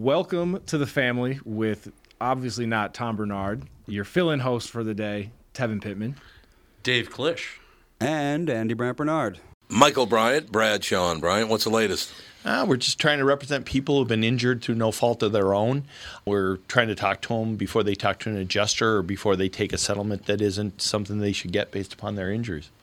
welcome to the family with obviously not Tom Barnard, your fill-in host for the day, Tevin Pittman. Dave Klish. And Andy Brandt Barnard. Michael Bryant, Bradshaw Bryant. What's the latest? Uh, we're just trying to represent people who've been injured through no fault of their own. We're trying to talk to them before they talk to an adjuster or before they take a settlement that isn't something they should get based upon their injuries.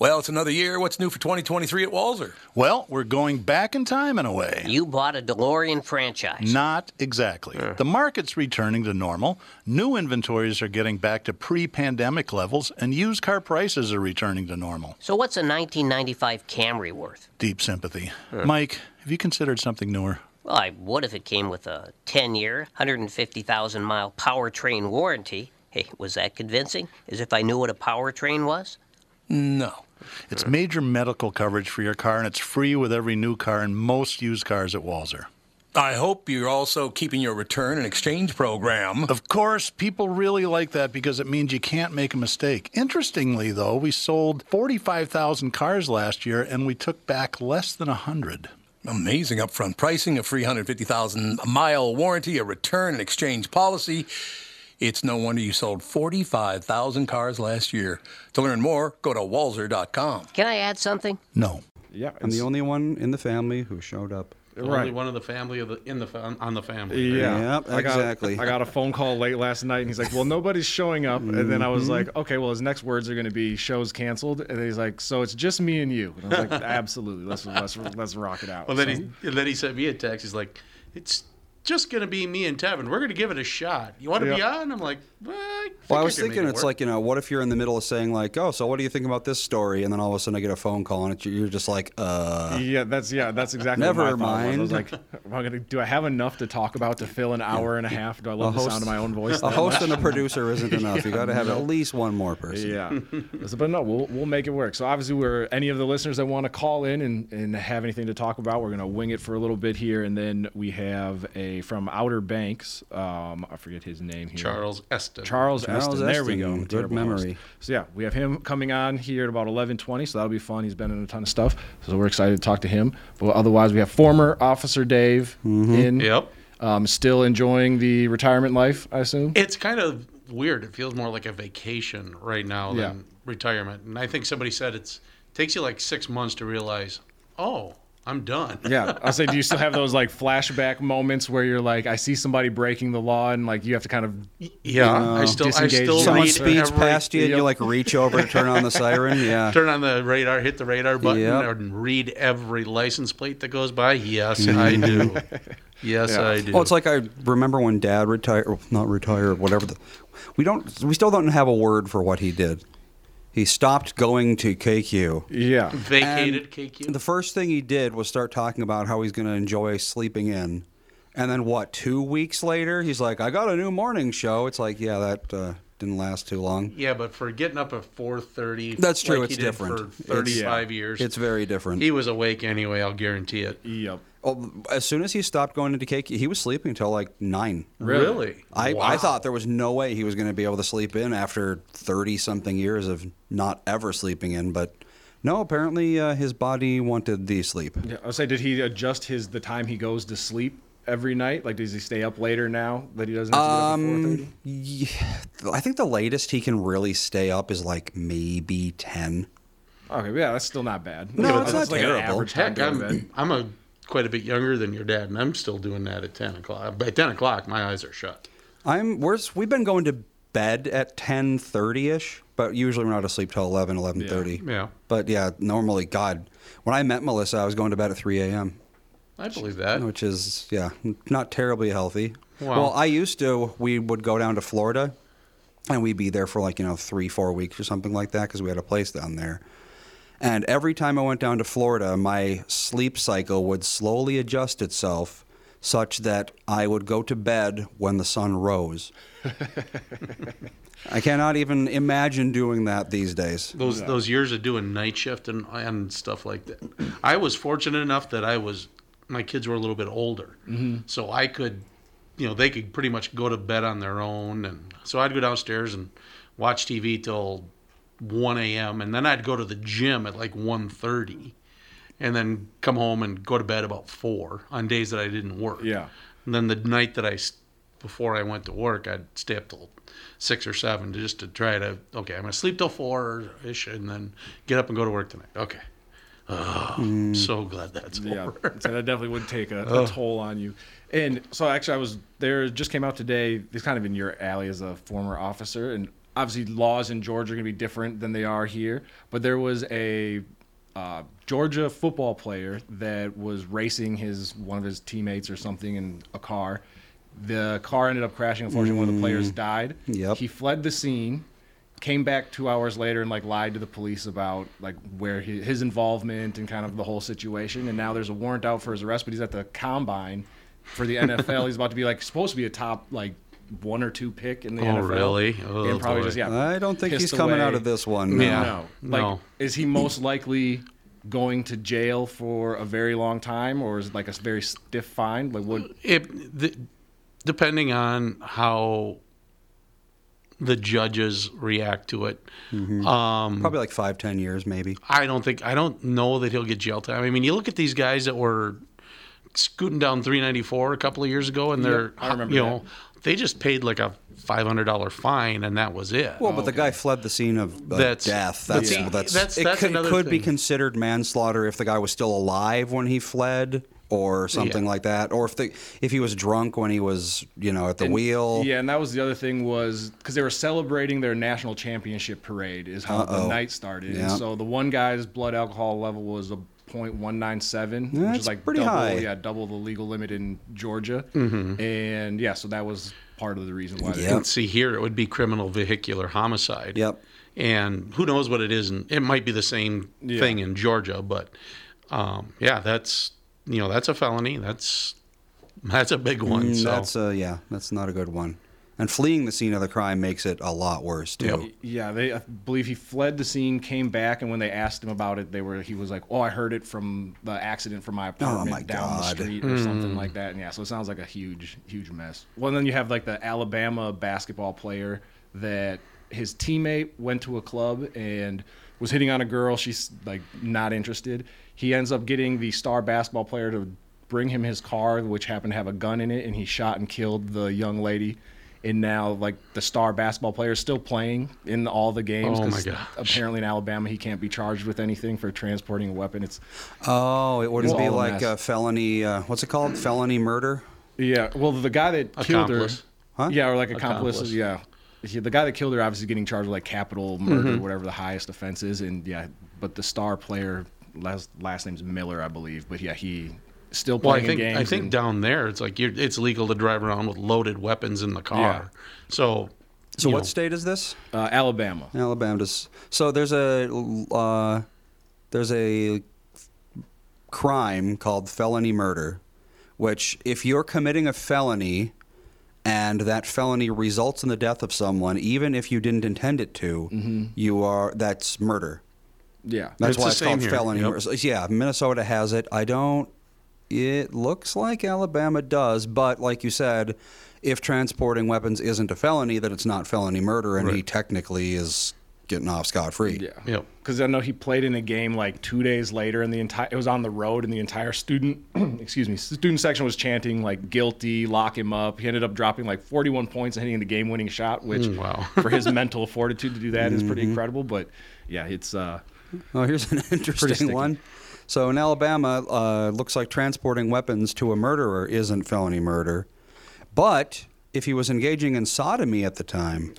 Well, it's another year. What's new for 2023 at Walser? Well, we're going back in time in a way. You bought a DeLorean franchise. Not exactly. The market's returning to normal. New inventories are getting back to pre pandemic levels, and used car prices are returning to normal. So what's a 1995 Camry worth? Deep sympathy. Mike, have you considered something newer? Well, I would if it came with a 10-year, 150,000 mile powertrain warranty. Hey, was that convincing? As if I knew what a powertrain was? No. It's major medical coverage for your car, and it's free with every new car and most used cars at Walser. I hope you're also keeping your return and exchange program. Of course, people really like that because it means you can't make a mistake. Interestingly, though, we sold 45,000 cars last year and we took back less than 100. Amazing upfront pricing, a free 150,000 mile warranty, a return and exchange policy. It's no wonder you sold 45,000 cars last year. To learn more, go to walser.com. Can I add something? No. Yeah, I'm the only one in the family who showed up. Right. Only one of the family of the in the on the family. Yeah, Yep, I got, exactly. I got a phone call late last night, and he's like, "Well, nobody's showing up." And then I was mm-hmm. like, "Okay, well, his next words are going to be shows canceled." And he's like, "So it's just me and you." And I was like, "Absolutely, let's let's let's rock it out." Well, then So- he and then he sent me a text. He's like, "It's just gonna be me and Tevin. We're gonna give it a shot. You want to be on?" I'm like, well, I, think Well, I was can thinking it's work." like, you know, what if you're in the middle of saying, like, oh, so what do you think about this story? And then all of a sudden I get a phone call and it, you're just like, uh. Yeah, that's yeah, that's exactly Never what my thought was. I was mind. like, am I gonna, do I have enough to talk about to fill an hour and a half? Do I love the sound of my own voice? A host much? and a producer isn't enough. You got to have at least one more person. Yeah, So, but no, we'll we'll make it work. So obviously, we're any of the listeners that want to call in and, and have anything to talk about, we're gonna wing it for a little bit here, and then we have a from Outer Banks. Um, I forget his name here. Charles Esten. Charles, Charles Esten. There we go. Good Terrible host. memory. So yeah, we have him coming on here at about 11:20. So that'll be fun. He's been in a ton of stuff, so we're excited to talk to him. But otherwise, we have former Officer Dave Mm-hmm. in. Yep. Um, still enjoying the retirement life, I assume. It's kind of weird. It feels more like a vacation right now Yeah. than retirement. And I think somebody said it's takes you like six months to realize, oh, I'm done. Yeah, I'll say, do you still have those like flashback moments where you're like, I see somebody breaking the law, and like you have to kind of Yeah, I still, I Disengage still Someone read speeds every- past you and you like reach over to turn on the siren. Yeah. Turn on the radar, hit the radar button, Yep. and read every license plate that goes by. Yes, mm-hmm. I do. Yes, Yeah. I do. Well, it's like I remember when Dad retired, or not retired, whatever. The, we don't, we still don't have a word for what he did. He stopped going to KQ. yeah. vacated And KQ. The first thing he did was start talking about how he's going to enjoy sleeping in. And then what? Two weeks later, he's like, "I got a new morning show." It's like, yeah, that uh, didn't last too long. yeah, but for getting up at 4:30, That's true, Like it's he did different. For 35 years, It's very different. he was awake anyway. I'll guarantee it. Yep. Oh, as soon as he stopped going into KQ, he was sleeping until like nine. Really? I, Wow. I thought there was no way he was going to be able to sleep in after 30 something years of not ever sleeping in, but no, apparently uh, his body wanted the sleep. Yeah, I would say, did he adjust his the time he goes to sleep every night? Like, does he stay up later now that he doesn't have to get up at Um, 4:30? yeah, I think the latest he can really stay up is like maybe 10. Okay, yeah, that's still not bad. No, Yeah, but it's that's not like an terrible. average Heck, to go to bed. I'm, I'm a quite a bit younger than your dad, and I'm still doing that at 10 o'clock. By 10 o'clock, my eyes are shut. I'm we're, we've been going to bed at 10:30ish, but usually we're not asleep till 11, 11:30. Yeah. But yeah, normally, God, when I met Melissa, I was going to bed at 3 a.m., I believe that. which is yeah, not terribly healthy. Wow. Well, I used to. We would go down to Florida, and we'd be there for like you know three, four weeks or something like that because we had a place down there. And every time I went down to Florida, my sleep cycle would slowly adjust itself such that I would go to bed when the sun rose. I cannot even imagine doing that these days. Those those years of doing night shift and and stuff like that. I was fortunate enough that I was my kids were a little bit older, mm-hmm. so I could, you know, they could pretty much go to bed on their own, and so I'd go downstairs and watch TV till 1 a.m. and then I'd go to the gym at like 1:30, and then come home and go to bed about four on days that I didn't work. Yeah. And then the night that I before I went to work, I'd stay up till six or seven just to try to, okay, I'm going to sleep till four ish and then get up and go to work tonight. Okay. Oh, so glad that's Yeah, over. so that definitely would take a, a toll on you. And so actually, I was there. Just came out today. It's kind of in your alley as a former officer, and obviously laws in Georgia are going to be different than they are here. But there was a uh, Georgia football player that was racing his one of his teammates or something in a car. The car ended up crashing. Unfortunately, one of the players died. Yep. He fled the scene came back two hours later and like lied to the police about like where he, his involvement and kind of the whole situation. And now there's a warrant out for his arrest, but he's at the combine for the NFL. he's about to be like supposed to be a top like one or two pick in the Oh, NFL. really? Oh, and probably boy. just yeah. I don't think he's coming away. out of this one. no. Yeah. No, like No. is he most likely going to jail for a very long time, or is it like a very stiff fine? Like what? It, the, depending on how the judges react to it. Um, Probably like five, ten years, maybe. I don't think I don't know that he'll get jail time. I mean, you look at these guys that were scooting down 394 a couple of years ago, and they're I remember you know they just paid like a five hundred dollar fine, and that was it. Well, but the guy fled the scene of uh, That's- death. That's see, that's, that's- it that's could, another could be considered manslaughter if the guy was still alive when he fled, or something Yeah. like that, or if the if he was drunk when he was you know at the And- wheel. Yeah, and that was the other thing was because they were celebrating their national championship parade is how the Uh-oh. night started. Yeah. And so the one guy's blood alcohol level was a .197, which is like pretty double, high. yeah, double the legal limit in Georgia. And yeah, so that was part of the reason why. they Yep. And see here, it would be criminal vehicular homicide. Yep. And who knows what it is? And it might be the same Yeah. thing in Georgia, but um, yeah, that's you know that's a felony. That's that's a big one. Mm, so That's uh, yeah, that's not a good one. And fleeing the scene of the crime makes it a lot worse too. Yep. Yeah, they I believe he fled the scene, came back, and when they asked him about it, they were he was like, "Oh, I heard it from the accident from my apartment Oh, my down God. the street or something hmm. like that." And yeah, so it sounds like a huge, huge mess. Well, then you have like the Alabama basketball player that his teammate went to a club and was hitting on a girl. She's like not interested. He ends up getting the star basketball player to bring him his car, which happened to have a gun in it, and he shot and killed the young lady. And now, like the star basketball player is still playing in all the games. Oh, my 'cause gosh. Apparently, in Alabama, he can't be charged with anything for transporting a weapon. It's Oh, it wouldn't be all a like a felony. Uh, what's it called? Felony murder. yeah. Well, the guy that killed her, Huh? yeah, or like accomplice, Accomplice. yeah. He- The guy that killed her obviously getting charged with like capital murder, whatever the highest offense is, and yeah. But the star player, last last name's Miller, I believe. But yeah, he still well, playing I think games. I think and- down there it's like you're, it's legal to drive around with loaded weapons in the car. Yeah. So So what know, state is this? uh, Alabama. Alabama does. So there's a uh, there's a crime called felony murder, which if you're committing a felony and that felony results in the death of someone, even if you didn't intend it to, you are that's murder. Yeah. That's It's why it's called here. felony Yep. murder. So, Yeah, Minnesota has it. I don't. It looks like Alabama does, but like you said, if transporting weapons isn't a felony, then it's not felony murder, and he technically is getting off scot free. Yeah. Yep. Because I know he played in a game like two days later, and the entire it was on the road, and the entire student, excuse me, student section was chanting like "guilty, lock him up." He ended up dropping like 41 points and hitting the game-winning shot, which Mm, wow. for his mental fortitude to do that is pretty Mm-hmm. incredible. But yeah, it's uh, Oh, here's an interesting sticky. one. So in Alabama, uh, looks like transporting weapons to a murderer isn't felony murder, but if he was engaging in sodomy at the time,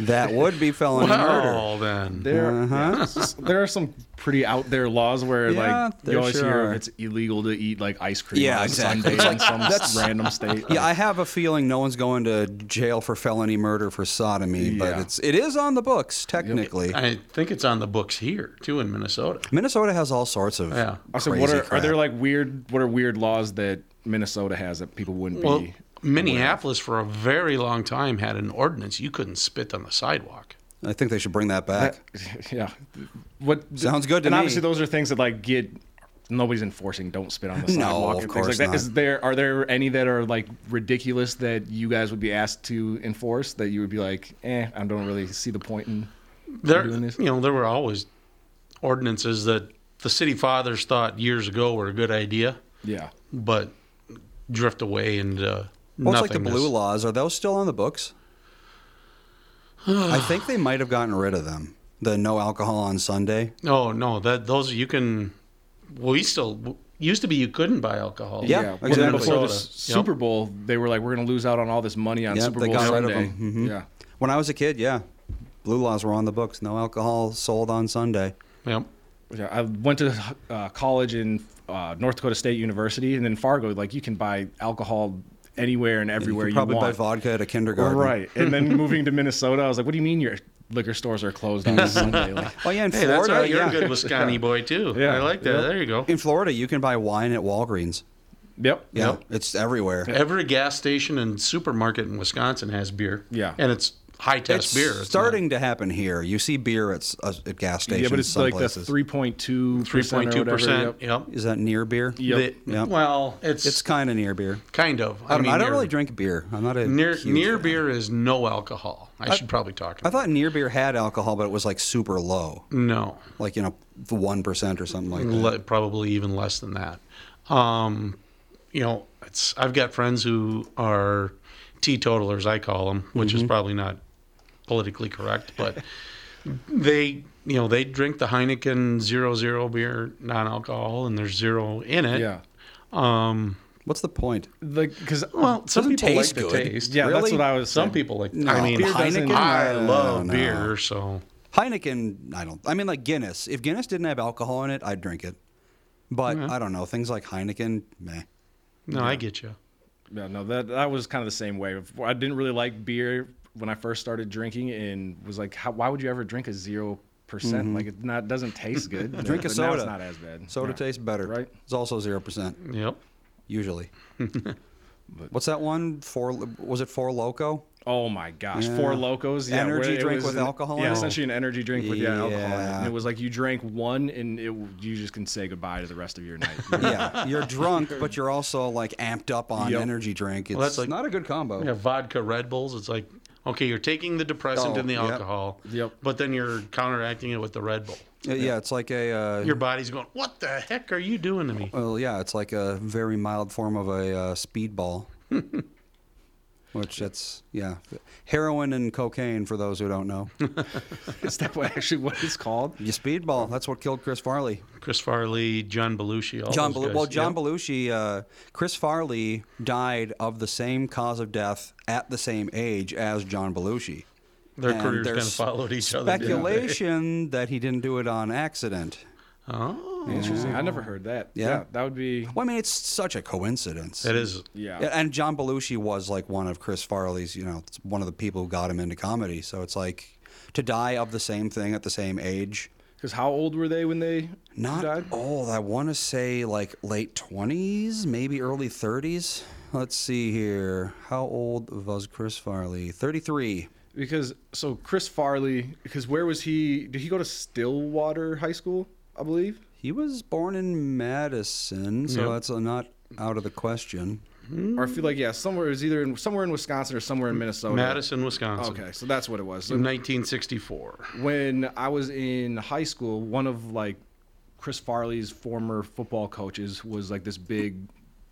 that would be felony murder. Well, then. There, Uh-huh. yeah, it's just- there are some pretty out there laws where Yeah, like you always sure hear are. it's illegal to eat like ice cream Yeah, on exactly. Sunday in some random state. Yeah, I have a feeling no one's going to jail for felony murder for sodomy, but it's it is on the books technically. I think it's on the books here, too, in Minnesota. Minnesota has all sorts of Yeah. Also, crazy what are, are there like weird? What are weird laws that Minnesota has that people wouldn't Well, be? Minneapolis, for a very long time, had an ordinance you couldn't spit on the sidewalk. I think they should bring that back. Yeah. What Sounds good to and me. And obviously, those are things that like get nobody's enforcing. Don't spit on the sidewalk. No, sidewalk. of and course like that. not. Is there are there any that are like ridiculous that you guys would be asked to enforce that you would be like, eh, I don't really see the point in There, doing this? you know, there were always ordinances that the city fathers thought years ago were a good idea, Yeah. but drift away and uh, Well, like the blue laws. Are those still on the books? I think they might have gotten rid of them. The no alcohol on Sunday. Oh no, that those you can. Well, we still used to be you couldn't buy alcohol. Yeah, Well, then exactly. before the Super Bowl, they were like, we're going to lose out on all this money on Yep, Super they Bowl got rid of Sunday. them. Mhm. Yeah. When I was a kid, yeah, blue laws were on the books. No alcohol sold on Sunday. Yep. Yeah, I went to uh, college in uh, North Dakota State University, and then Fargo. Like you can buy alcohol anywhere and everywhere you you, could probably buy vodka at a kindergarten. Right, and then moving to Minnesota, I was like, "What do you mean your liquor stores are closed on Sunday?" Like, Oh yeah, in Hey, that's Florida, right. You're yeah. a good Wisconsin boy too. Yeah. I like that. Yep. There you go. In Florida, you can buy wine at Walgreens. yep, Yeah, Yep. it's everywhere. Every gas station and supermarket in Wisconsin has beer. Yeah. and it's high test It's beer. It's starting to happen here. You see beer at, s- uh, at gas stations. yeah, but it's some like the places. three point two, three point two percent. Yep. Yep. Is that near beer? Yep. The- Yep. Well, it's It's kind of near beer. kind of. I don't, mean, I don't near- really drink beer. I'm not a Near huge near fan. beer is no alcohol. I, should probably talk. I thought near beer had alcohol, but it was like super low, no, like you know, one percent or something like that. le- probably even less than that. Um, you know, it's I've got friends who are teetotalers. I call them, which Mm-hmm. is probably not politically correct, but they you know they drink the Heineken zero zero beer non-alcohol, and there's zero in it. Yeah, Um, What's the point? like because well, some Doesn't people like taste the good. taste. yeah, that's what I was. Some people like. No, I mean, beer doesn't- I love no. beer, so Heineken, I don't. I mean, like Guinness. If Guinness didn't have alcohol in it, I'd drink it. But I don't know things like Heineken. Meh. no, I get you. Yeah, no, that that was kind of the same way. I didn't really like beer when I first started drinking, and was like, how, why would you ever drink a zero percent? Like it not doesn't taste good. Mm-hmm. Drink a soda. it's not as bad. Soda Yeah. tastes better. Right. It's also zero percent Yep. usually. What's that one? Four was it Four Loco? Oh my gosh, Yeah. Four Locos, yeah, Energy drink with an- alcohol in Yeah, it? essentially an energy drink with yeah, alcohol in it. And it was like you drank one, and it you just can say goodbye to the rest of your night. yeah, you're drunk, but you're also like amped up on Yep. energy drink. It's that's like- not a good combo. Yeah, vodka Red Bulls. It's like okay, you're taking the depressant Oh, and the yep. alcohol. Yep. But then you're counteracting it with the Red Bull. Yeah, it's like a. Uh, Your body's going, what the heck are you doing to me? well, yeah, it's like a very mild form of a uh, speedball. Which that's yeah, heroin and cocaine for those who don't know. Is that what actually what it's called? You speedball. That's what killed Chris Farley. Chris Farley, John Belushi, all John, those Belu- guys. well, John Yep. Belushi, uh, Chris Farley died of the same cause of death at the same age as John Belushi. Their And careers kind of followed each other. Speculation that he didn't do it on accident. Oh, Interesting. I never heard that. Yeah. that would be. Well, I mean, it's such a coincidence. it is. Yeah. Yeah, and John Belushi was like one of Chris Farley's, you know, it's one of the people who got him into comedy. So it's like to die of the same thing at the same age. Because how old were they when they Not died? old. I want to say like late 20s, maybe early 30s. Let's see here. How old was Chris Farley? 33. Because so Chris Farley. Because where was he? Did he go to Stillwater High School? I believe. He was born in Madison, so Yep. that's uh, not out of the question. Or I feel like yeah, somewhere it was either in, somewhere in Wisconsin or somewhere in Minnesota. Madison, Wisconsin. Okay, so that's what it was. So In 1964. when I was in high school, one of like Chris Farley's former football coaches was like this big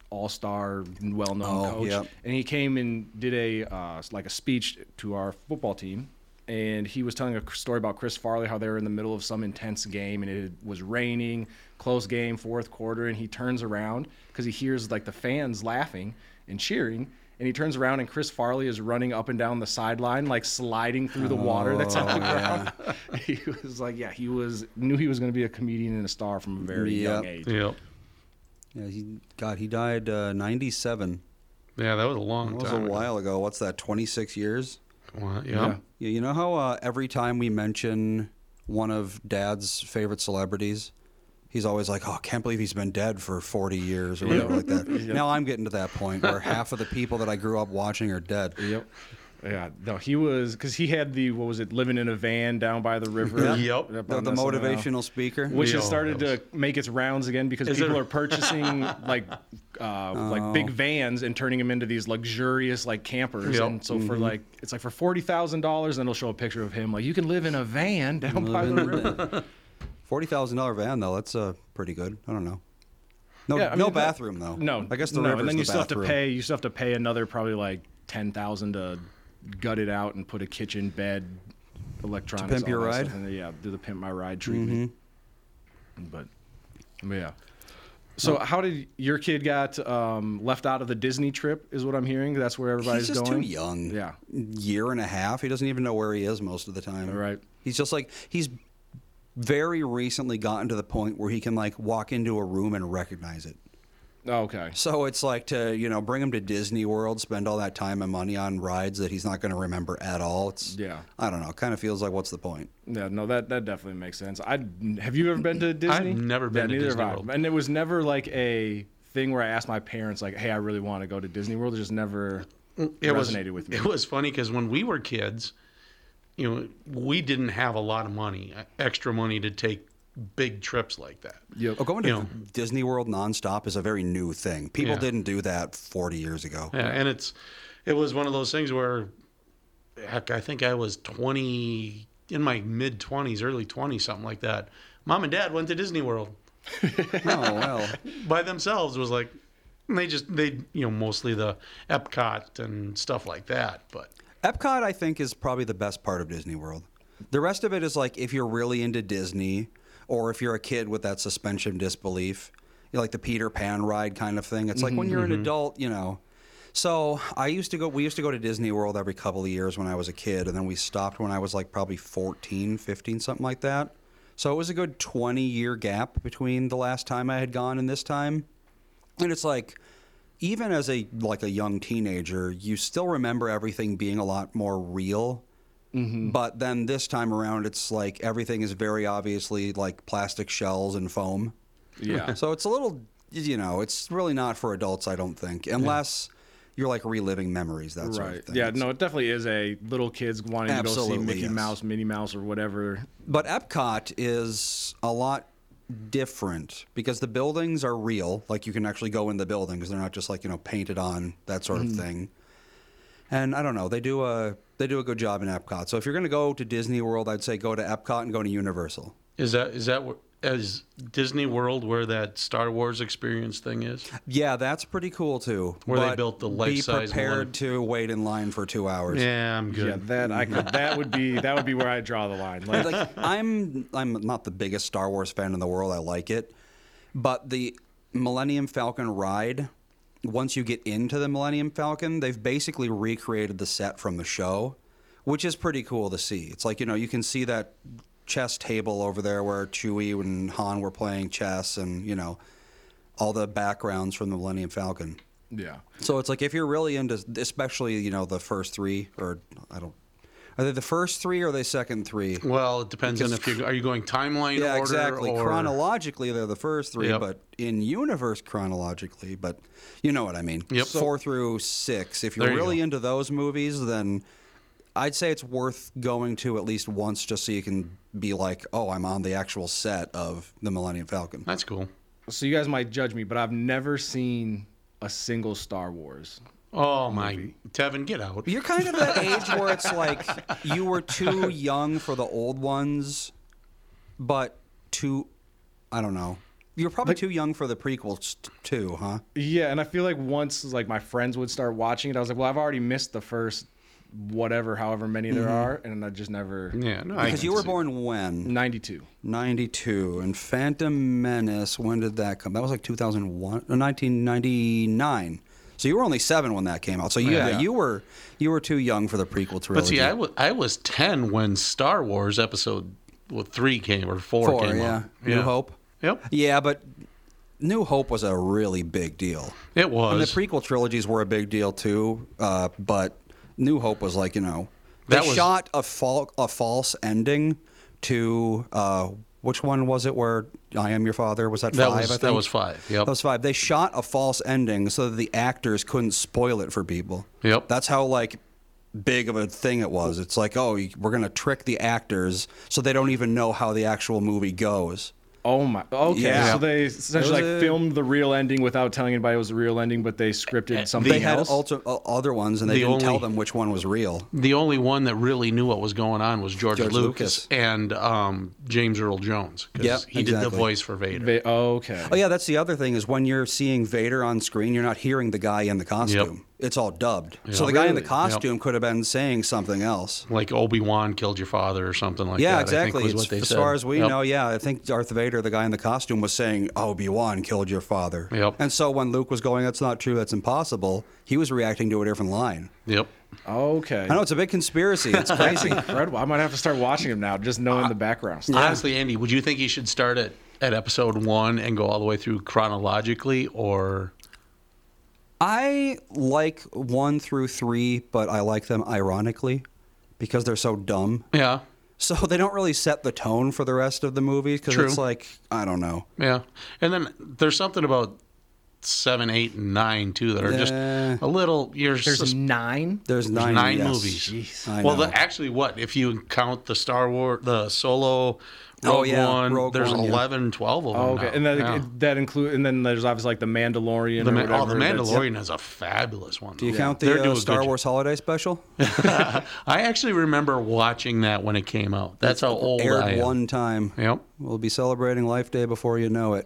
all-star, well-known Oh, coach, yep. and he came and did a uh, like a speech to our football team, and he was telling a story about Chris Farley how they were in the middle of some intense game and it was raining, close game, fourth quarter, and he turns around because he hears like the fans laughing and cheering. and he turns around and Chris Farley is running up and down the sideline, like sliding through the water that's on the ground. he was like, yeah, he was knew he was going to be a comedian and a star from a very young age. Yep. Yeah, he God, he died uh, 97. Yeah, that was a long That was time. a ago. while ago. What's that? 26 years? Yeah. Yeah. Yeah, you know how uh, every time we mention one of Dad's favorite celebrities, he's always like, "Oh, I can't believe he's been dead for 40 years or whatever like that." Now I'm getting to that point where half of the people that I grew up watching are dead. Yep. Yeah, no, he was because he had the what was it, living in a van down by the river. Yeah. Yep. Up The, on the SNL. motivational speaker. which Yo, has started that to make its rounds again because Is people it- are purchasing like uh, like big vans and turning them into these luxurious like campers. Yep. And so for like it's like for forty thousand dollars, then it'll show a picture of him like you can live in a van down by the river. Forty thousand dollar van though. That's uh, pretty good. I don't know. No, Yeah, I no mean, that- bathroom though. No, I guess the no, river's and then the you still have to pay. You still have to pay another probably like ten thousand to gut it out and put a kitchen bed, electronics. To pimp your ride? stuff. Yeah, do the pimp my ride treatment. Mm-hmm. But, but yeah. So how did your kid got um, left out of the Disney trip? Is what I'm hearing. That's where everybody's He's just going. too young. Yeah. year and a half. He doesn't even know where he is most of the time. Right. He's just like he's very recently gotten to the point where he can like walk into a room and recognize it. Oh, okay. So it's like to you know bring him to Disney World, spend all that time and money on rides that he's not going to remember at all. It's Yeah. I don't know. Kind of feels like what's the point? Yeah, no, that that definitely makes sense. I have you ever been to Disney? I've never been to neither Disney have I. World. and it was never like a thing where I asked my parents like, "Hey, I really want to go to Disney World." It just never it was resonated with me. It was funny because when we were kids, you know, we didn't have a lot of money, uh, extra money to take big trips like that. Yep. Oh, going to You know. Disney World nonstop is a very new thing. People Yeah. didn't do that 40 years ago. Yeah, and it's it was one of those things where heck, I think I was 20 in my mid 20s, early 20s, something like that. Mom and dad went to Disney World Oh well. by themselves. Was like they just they you know mostly the Epcot and stuff like that, but Epcot, I think, is probably the best part of Disney World. The rest of it is like if you're really into Disney, or if you're a kid with that suspension disbelief, you know, like the Peter Pan ride kind of thing. It's like when you're an mm-hmm. adult, you know. So I used to go. We used to go to Disney World every couple of years when I was a kid, and then we stopped when I was like probably 14, 15, something like that. So it was a good 20 year gap between the last time I had gone and this time. And it's like even as a like a young teenager, you still remember everything being a lot more real. Mm-hmm. But then this time around, it's like everything is very obviously like plastic shells and foam. Yeah. So it's a little, you know, it's really not for adults, I don't think, unless you're like reliving memories. That sort right. of thing. Yeah. No, it definitely is a little kids wanting to go see Mickey yes. Mouse, Minnie Mouse, or whatever. But Epcot is a lot different because the buildings are real. Like you can actually go in the buildings; they're not just like you know painted on that sort of mm-hmm. thing. And I don't know, they do a they do a good job in Epcot. So if you're going to go to Disney World, I'd say go to Epcot and go to Universal. is that is that wh- as Disney World where that Star Wars experience thing is? Yeah, that's pretty cool too. Where they built the Be life-size prepared Millennium- to wait in line for two hours. Yeah, I'm good. Yeah, that I could. That would be that would be where I draw the line. Like, like I'm I'm not the biggest Star Wars fan in the world. I like it, but the Millennium Falcon ride, once you get into the Millennium Falcon, they've basically recreated the set from the show, which is pretty cool to see. It's like you know you can see that chess table over there where Chewie and Han were playing chess, and you know all the backgrounds from the Millennium Falcon. yeah. So it's like if you're really into, especially you know the first three, or I don't, are they the first three or are they second three? Well, it depends on if you are you going timeline Yeah, order exactly. or Chronologically, they're the first three, Yep. but in universe chronologically, but you know what I mean. Yep. Four through six. If you're you really go. into those movies, then I'd say it's worth going to at least once, just so you can be like, oh, I'm on the actual set of the Millennium Falcon. That's cool. So you guys might judge me, but I've never seen a single Star Wars. Oh my, Tevin, get out. You're kind of that age where it's like you were too young for the old ones, but too, I don't know. You're probably too young for the prequels t- too, huh? Yeah, and I feel like once like my friends would start watching it, I was like, well, I've already missed the first whatever, however many there are, and I just never. Yeah, no, I Because can you were see. born when? Ninety-two. 92. And Phantom Menace, when did that come? That was like 2001, uh, 1999. So you were only seven when that came out. So yeah, Yeah. you were you were too young for the prequel trilogy. But see, I wa- I was 10 when Star Wars episode well, 3 came or 4, Four, came yeah. out. New Hope. Yep. Yeah, but New Hope was a really big deal. It was. And the prequel trilogies were a big deal too, uh, but New Hope was like you know they That was- shot a, fal- a false ending to uh, which one was it? Where I am your father was that, That five? was- I that was five, yep. that was five. They shot a false ending so that the actors couldn't spoil it for people. Yep. That's how like big of a thing it was. It's like oh we're gonna trick the actors so they don't even know how the actual movie goes. Oh my. Okay. Yeah. So they essentially like a- filmed the real ending without telling anybody it was the real ending, but they scripted something They had alter, uh, other ones and they The didn't tell them which one was real. The only one that really knew what was going on was George, George Lucas, Lucas. and um, James Earl Jones. 'cause Yep, he did the voice for Vader. Va- okay. Oh yeah, that's the other thing is when you're seeing Vader on screen, you're not hearing the guy in the costume. It's all dubbed. So the guy in the Really? costume could have been saying something else. like Obi Wan killed your father or something like yeah, that. Yeah, exactly. I think was what they as said. far as we Yep. know, yeah, I think Darth Vader, the guy in the costume, was saying Obi Wan killed your father. Yep. And so when Luke was going, "That's not true. That's impossible," he was reacting to a different line. Yep. Okay. I know it's a big conspiracy. It's crazy. Incredible. I might have to start watching him now, just knowing the background. stuff. Honestly, Andy, would you think he should start at, at episode one and go all the way through chronologically, or I like one through three, but I like them ironically because they're so dumb. yeah, So they don't really set the tone for the rest of the movie because it's like I don't know. yeah? And then there's something about seven, eight, and nine too that are just Yeah. a little. You're There's sus- nine. There's there's nine, nine yes. movies. I well, know. the, actually, what if you count the Star Wars, the Solo, Rogue Oh, yeah, One? Rogue there's One, yeah. 11, 12 of them. Oh, okay. now. And then Yeah. that include, and then there's obviously like the Mandalorian. the, Ma- whatever. oh, the that's- Mandalorian is a fabulous one. Do you though. count the uh, a good Star job. Wars holiday special? I actually remember watching that when it came out. That's how old I Aired am. one time. Yep. We'll be celebrating Life Day before you know it.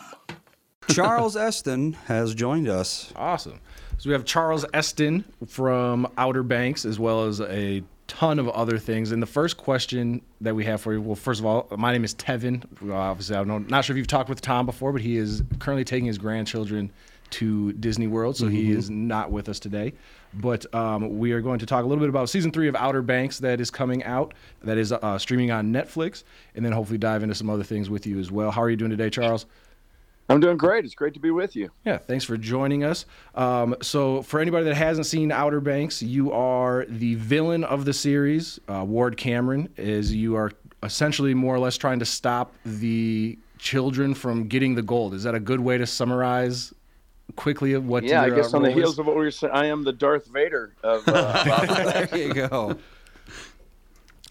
Charles Esten has joined us. Awesome. So we have Charles Esten from Outer Banks, as well as a ton of other things. And the first question that we have for you, well, first of all, my name is Tevin. Obviously, I'm not- sure if you've talked with Tom before, but he is currently taking his grandchildren to Disney World, so he is not with us today. But um, we are going to talk a little bit about season three of Outer Banks that is coming out, that is uh, streaming on Netflix, and then hopefully dive into some other things with you as well. How are you doing today, Charles? I'm doing great. It's great to be with you. Yeah, thanks for joining us. Um, so, for anybody that hasn't seen Outer Banks, you are the villain of the series. Uh, Ward Cameron is you are essentially more or less trying to stop the children from getting the gold. Is that a good way to summarize quickly what? Yeah, I guess uh, on the role is? heels of what we were saying, I am the Darth Vader of. Uh, There you go.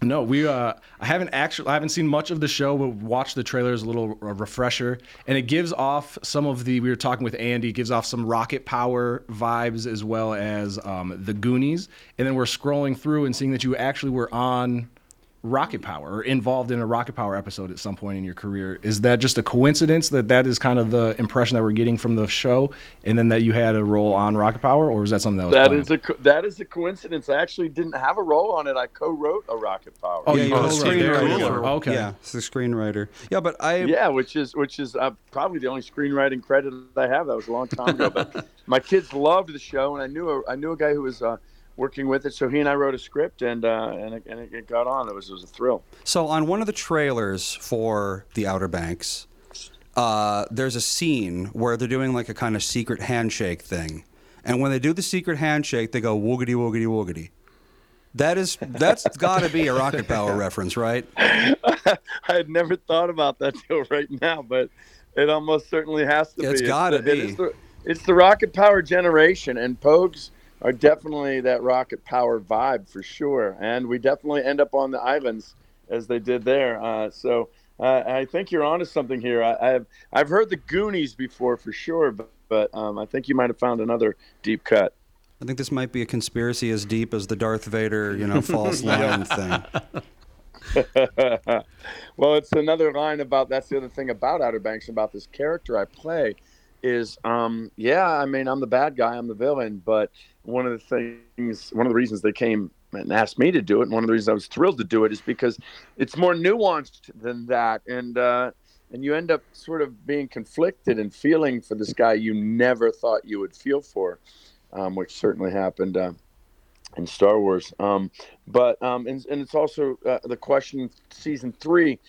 No, we. Uh, I haven't actually. I haven't seen much of the show, but watched the trailers a little uh, refresher, and it gives off some of the. We were talking with Andy. Gives off some rocket power vibes as well as um, the Goonies, and then we're scrolling through and seeing that you actually were on Rocket Power or involved in a Rocket Power episode at some point in your career. Is that just a coincidence that that is kind of the impression that we're getting from the show, and then that you had a role on Rocket Power, or is that something that was that planned? is a co- that is a coincidence. I actually didn't have a role on it. I co-wrote a Rocket Power. Oh, yeah, you you're the co-wrote. There you screenwriter. go. Okay. Yeah, it's the screenwriter. Yeah, but I Yeah, which is which is uh, probably the only screenwriting credit I have. That was a long time ago, but my kids loved the show, and I knew a, I knew a guy who was uh, working with it. So he and I wrote a script, and uh, and, it, and it, it got on. It was it was a thrill. So on one of the trailers for The Outer Banks, uh, there's a scene where they're doing like a kind of secret handshake thing, And when they do the secret handshake, they go woogity woogity woogity. That is that's got to be a rocket power reference, right? I had never thought about that till right now, but it almost certainly has to It's be. gotta the- it be. is the- it's the rocket power generation, and Pogues are definitely that rocket power vibe for sure. And we definitely end up on the islands as they did there. Uh, so uh, I think you're onto something here. I, I've I've heard the Goonies before for sure, but, but um, I think you might have found another deep cut. I think this might be a conspiracy as deep as the Darth Vader, you know, false line thing. well, it's another line about that's the other thing about Outer Banks about this character I play is um yeah, I mean I'm the bad guy, I'm the villain, but one of the things one of the reasons they came and asked me to do it, and one of the reasons I was thrilled to do it is because it's more nuanced than that and uh and you end up sort of being conflicted and feeling for this guy you never thought you would feel for, um, which certainly happened uh, in Star Wars. Um, but um, and, and it's also uh, the question season three.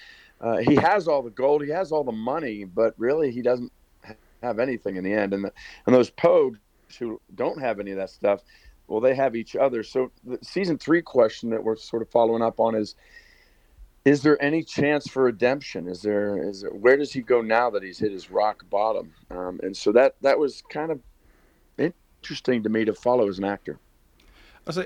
Uh, he has all the gold, he has all the money, but really he doesn't have anything in the end. And the, and those pogues who don't have any of that stuff, well, they have each other. So the season three question that we're sort of following up on is. Is there any chance for redemption? Is there? Is there, where does he go now that he's hit his rock bottom? Um, and so that that was kind of interesting to me to follow as an actor.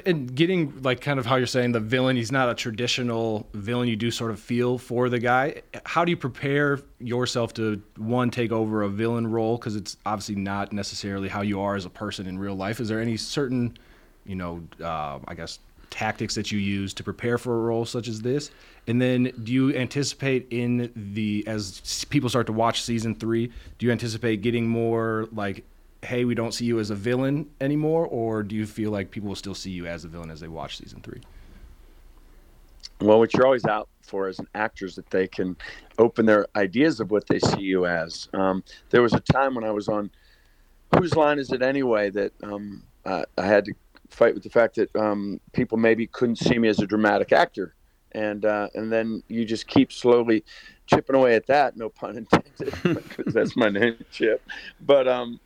And getting like kind of how you're saying the villain, he's not a traditional villain. You do sort of feel for the guy. How do you prepare yourself to one take over a villain role? Because it's obviously not necessarily how you are as a person in real life. Is there any certain, you know, uh, I guess tactics that you use to prepare for a role such as this? And then do you anticipate in the as people start to watch season three, do you anticipate getting more like hey, we don't see you as a villain anymore, or do you feel like people will still see you as a villain as they watch season three? Well, what you're always out for as an actor is that they can open their ideas of what they see you as. Um, there was a time when I was on Whose Line Is It Anyway that um, uh, I had to fight with the fact that um, people maybe couldn't see me as a dramatic actor. And, uh, and then you just keep slowly chipping away at that, no pun intended, because that's my name, Chip. But um,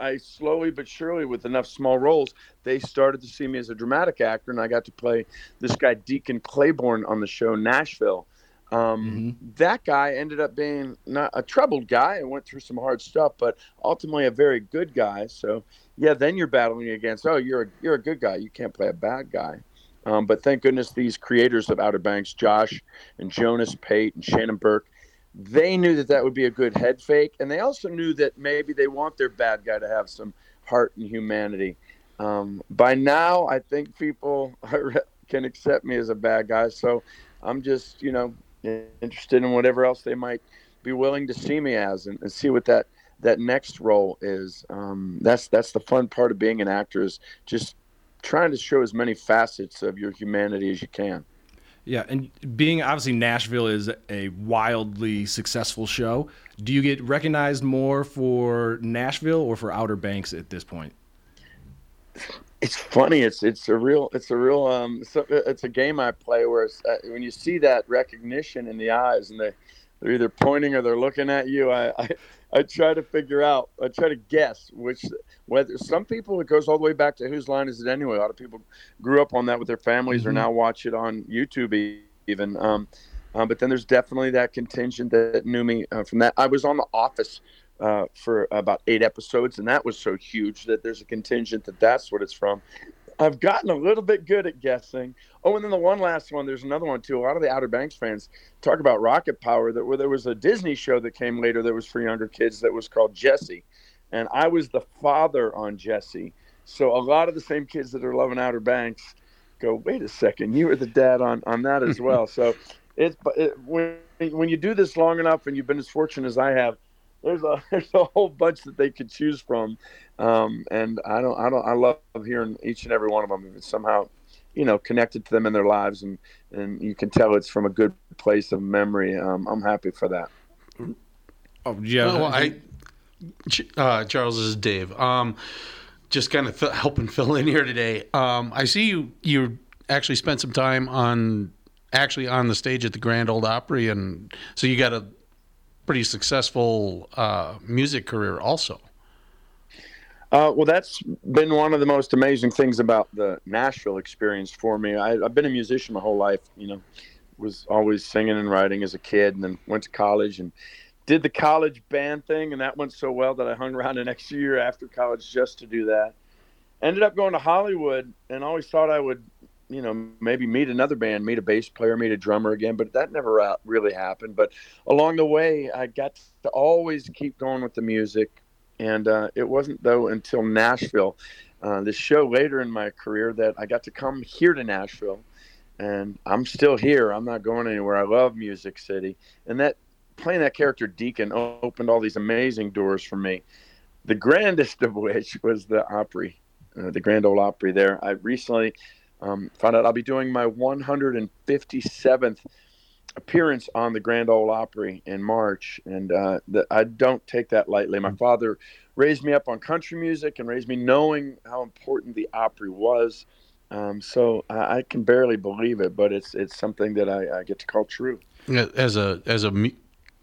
I slowly but surely, with enough small roles, they started to see me as a dramatic actor, and I got to play this guy Deacon Claiborne on the show Nashville. Um, That guy ended up being not a troubled guy and went through some hard stuff, but ultimately a very good guy. So yeah, then you're battling against oh you're a, you're a good guy, you can't play a bad guy. Um, but thank goodness these creators of Outer Banks, Josh and Jonas Pate and Shannon Burke, they knew that that would be a good head fake, and they also knew that maybe they want their bad guy to have some heart and humanity. Um, by now, I think people can accept me as a bad guy, so I'm just you know interested in whatever else they might be willing to see me as, and, and see what that that next role is. Um, that's that's the fun part of being an actor is just trying to show as many facets of your humanity as you can. Yeah, and being obviously Nashville is a wildly successful show. Do you get recognized more for Nashville or for Outer Banks at this point? It's funny. It's it's a real it's a real um it's a, it's a game I play where it's, uh, when you see that recognition in the eyes and they they're either pointing or they're looking at you. I, I I try to figure out. I try to guess which whether some people it goes all the way back to whose line is it anyway. A lot of people grew up on that with their families or Mhm. now watch it on YouTube even. Um, uh, but then there's definitely that contingent that knew me uh, from that. I was on The Office uh, for about eight episodes, and that was so huge that there's a contingent that that's what it's from. I've gotten a little bit good at guessing. Oh, and then the one last one, there's another one too. A lot of the Outer Banks fans talk about rocket power. That where there was a Disney show that came later that was for younger kids that was called Jessie, and I was the father on Jessie. So a lot of the same kids that are loving Outer Banks go, wait a second, you were the dad on on that as well. so it's but it, when when you do this long enough and you've been as fortunate as I have, there's a there's a whole bunch that they could choose from, um, and I don't I don't I love hearing each and every one of them. If it's somehow, you know, connected to them in their lives, and and you can tell it's from a good place of memory. Um, I'm happy for that. Oh yeah, Well, I, uh, Charles this is Dave. Um, just kind of f- helping fill in here today. Um, I see you. You actually spent some time on actually on the stage at the Grand Ole Opry, and so you got a pretty successful uh, music career also. Uh, well, that's been one of the most amazing things about the Nashville experience for me. I, I've been a musician my whole life. You know, was always singing and writing as a kid, and then went to college and did the college band thing, and that went so well that I hung around the next year after college just to do that. Ended up going to Hollywood, and always thought I would, you know, maybe meet another band, meet a bass player, meet a drummer again, but that never really happened. But along the way, I got to always keep going with the music, and uh, it wasn't though until Nashville, uh, this show later in my career, that I got to come here to Nashville and I'm still here. I'm not going anywhere. I love Music City, and that playing that character Deacon opened all these amazing doors for me. The grandest of which was the Opry, uh, the Grand Ole Opry. There, I recently um, found out I'll be doing my 157th appearance on the Grand Ole Opry in March, and uh, the, I don't take that lightly. My father raised me up on country music and raised me knowing how important the Opry was. Um, so I, I, can barely believe it, but it's it's something that I, I, get to call true. As a as a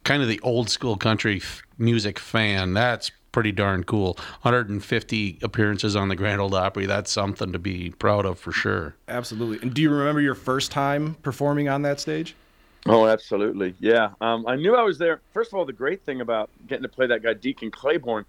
kind of the old school country f- music fan, that's pretty darn cool. 150 appearances on the Grand Ole Opry. That's something to be proud of for sure. Absolutely. And do you remember your first time performing on that stage? Oh, absolutely. Yeah. Um, I knew I was there. First of all, the great thing about getting to play that guy, Deacon Claybourne,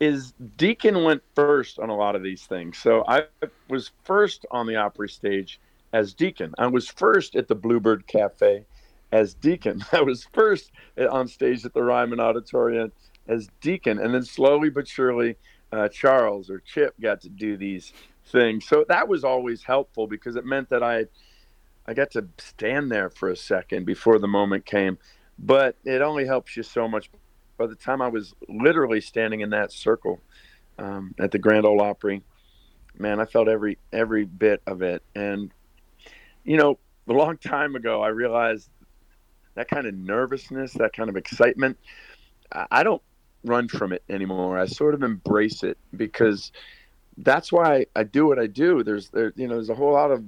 is Deacon went first on a lot of these things. So I was first on the Opry stage as Deacon. I was first at the Bluebird Cafe as Deacon. I was first on stage at the Ryman Auditorium as Deacon, and then slowly but surely, uh, Charles or Chip got to do these things. So that was always helpful because it meant that I I got to stand there for a second before the moment came. But it only helps you so much by the time I was literally standing in that circle um, at the Grand Ole Opry, man, I felt every every bit of it. And you know, a long time ago, I realized that kind of nervousness, that kind of excitement, I don't run from it anymore. I sort of embrace it because that's why I do what I do. There's there, you know, there's a whole lot of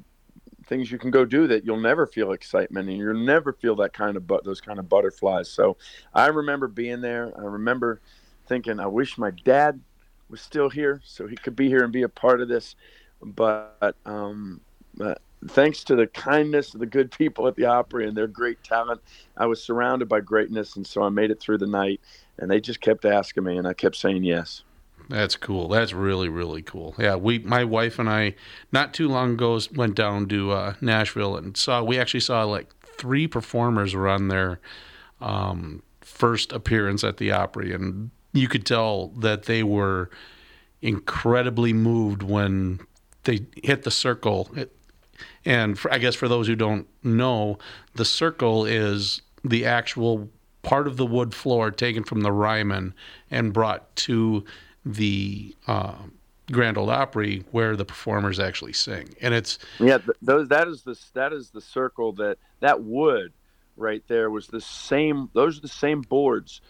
things you can go do that you'll never feel excitement and you'll never feel that kind of but those kind of butterflies. So I remember being there. I remember thinking, I wish my dad was still here so he could be here and be a part of this. But um, but thanks to the kindness of the good people at the Opry and their great talent, I was surrounded by greatness, and so I made it through the night. And they just kept asking me, and I kept saying yes. That's cool. That's really really cool. Yeah, we my wife and I not too long ago went down to uh, Nashville and saw we actually saw like three performers run their um, first appearance at the Opry, and you could tell that they were incredibly moved when they hit the circle. And for, I guess for those who don't know, the circle is the actual part of the wood floor taken from the Ryman and brought to the uh, Grand Ole Opry where the performers actually sing, and it's yeah. Those that is the that is the circle that that wood right there was the same. Those are the same boards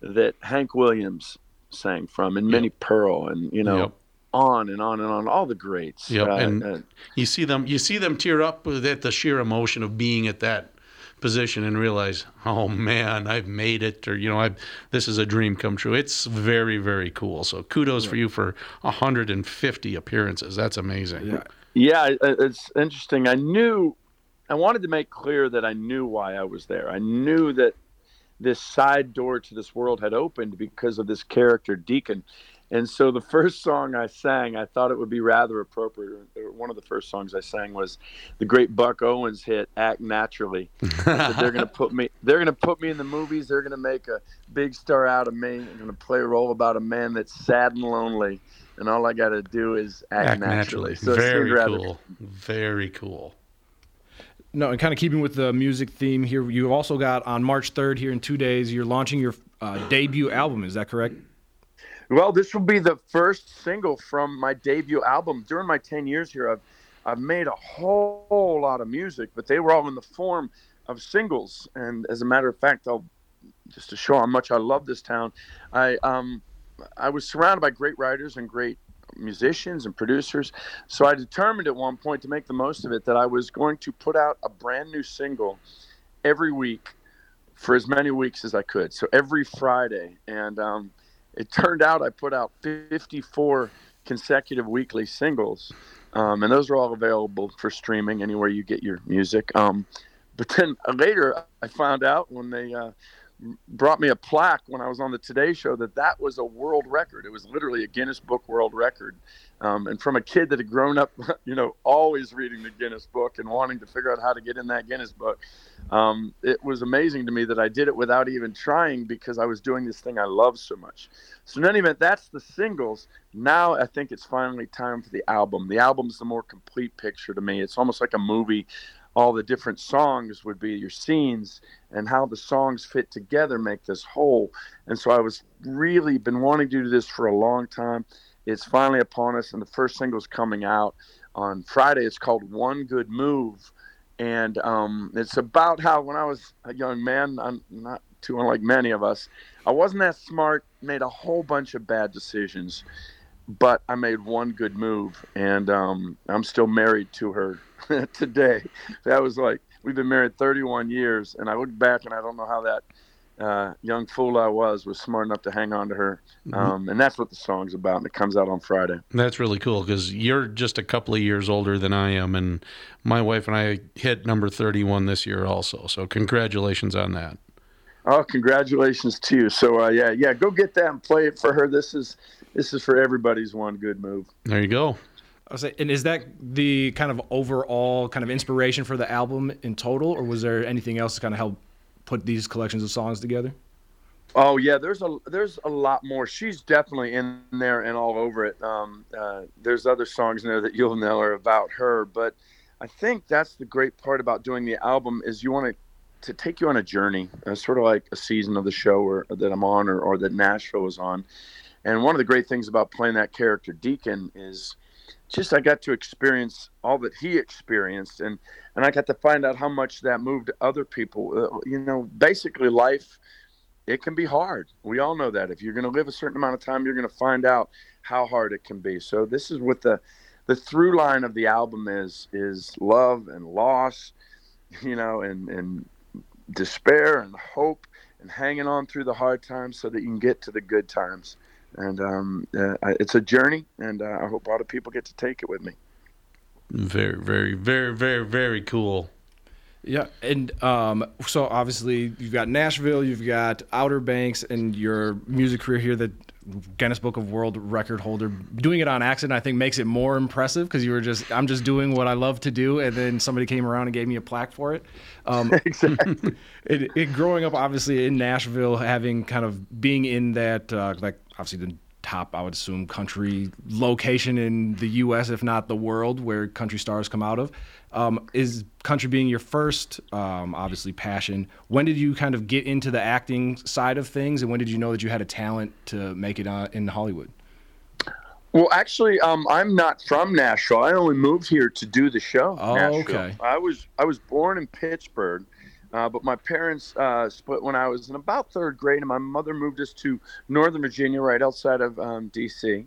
that Hank Williams sang from, and Minnie Pearl, and you know. Yep. On and on and on, all the greats. Yeah, uh, and uh, you see them, you see them tear up at the sheer emotion of being at that position and realize, oh man, I've made it, or you know, I've this is a dream come true. It's very very cool. So kudos yeah. for you for 150 appearances. That's amazing. Yeah, yeah, it's interesting. I knew, I wanted to make clear that I knew why I was there. I knew that this side door to this world had opened because of this character Deacon and so the first song I sang, I thought it would be rather appropriate. One of the first songs I sang was the great Buck Owens hit "Act Naturally." they're gonna put me. They're gonna put me in the movies. They're gonna make a big star out of me. I'm gonna play a role about a man that's sad and lonely, and all I got to do is act, act naturally. naturally. So very rather... cool. Very cool. No, and kind of keeping with the music theme here, you also got on March 3rd here in two days. You're launching your uh, debut album. Is that correct? Well, this will be the first single from my debut album. During my 10 years here, I've, I've made a whole lot of music, but they were all in the form of singles. And as a matter of fact, I'll just to show how much I love this town, I, um, I was surrounded by great writers and great musicians and producers. So I determined at one point to make the most of it that I was going to put out a brand new single every week for as many weeks as I could. So every Friday. And, um, it turned out I put out 54 consecutive weekly singles, um, and those are all available for streaming anywhere you get your music. Um, but then later, I found out when they uh, brought me a plaque when I was on the Today Show that that was a world record. It was literally a Guinness Book World Record. Um, and from a kid that had grown up, you know, always reading the Guinness Book and wanting to figure out how to get in that Guinness Book, um, it was amazing to me that I did it without even trying because I was doing this thing I love so much. So in any event, that's the singles. Now I think it's finally time for the album. The album's the more complete picture to me. It's almost like a movie all the different songs would be your scenes and how the songs fit together make this whole. And so i was really been wanting to do this for a long time. It's finally upon us and the first single is coming out on friday. It's called one good move. And um, it's about how when i was a young man i'm not too unlike many of us i wasn't that smart made a whole bunch of bad decisions but I made one good move, and um, I'm still married to her today. That was like we've been married 31 years, and I look back and I don't know how that uh, young fool I was was smart enough to hang on to her. Mm-hmm. Um, and that's what the song's about, and it comes out on Friday. That's really cool because you're just a couple of years older than I am, and my wife and I hit number 31 this year also. So congratulations on that. Oh, congratulations to you! So uh, yeah, yeah, go get that and play it for her. This is this is for everybody's one good move. There you go. I was say, and is that the kind of overall kind of inspiration for the album in total, or was there anything else to kind of help put these collections of songs together? Oh yeah, there's a there's a lot more. She's definitely in there and all over it. Um, uh, there's other songs in there that you'll know are about her, but I think that's the great part about doing the album is you want to to take you on a journey, uh, sort of like a season of the show or, that I'm on or, or that Nashville was on. And one of the great things about playing that character Deacon is just I got to experience all that he experienced, and and I got to find out how much that moved other people. Uh, you know, basically life it can be hard. We all know that. If you're going to live a certain amount of time, you're going to find out how hard it can be. So this is what the the through line of the album is is love and loss, you know, and and despair and hope and hanging on through the hard times so that you can get to the good times. And um, uh, it's a journey, and uh, I hope a lot of people get to take it with me. Very, very, very, very, very cool. Yeah, and um, so obviously you've got Nashville, you've got Outer Banks, and your music career here. The Guinness Book of World Record holder. Doing it on accident, I think, makes it more impressive because you were just, I'm just doing what I love to do, and then somebody came around and gave me a plaque for it. Um, exactly. it, it, growing up, obviously in Nashville, having kind of being in that, uh, like obviously the top, I would assume, country location in the U.S., if not the world, where country stars come out of. Um, is country being your first, um, obviously, passion? When did you kind of get into the acting side of things, and when did you know that you had a talent to make it uh, in Hollywood? Well, actually, um, I'm not from Nashville. I only moved here to do the show. Oh, Nashville. okay. I was I was born in Pittsburgh, uh, but my parents uh, split when I was in about third grade, and my mother moved us to Northern Virginia, right outside of um, D.C.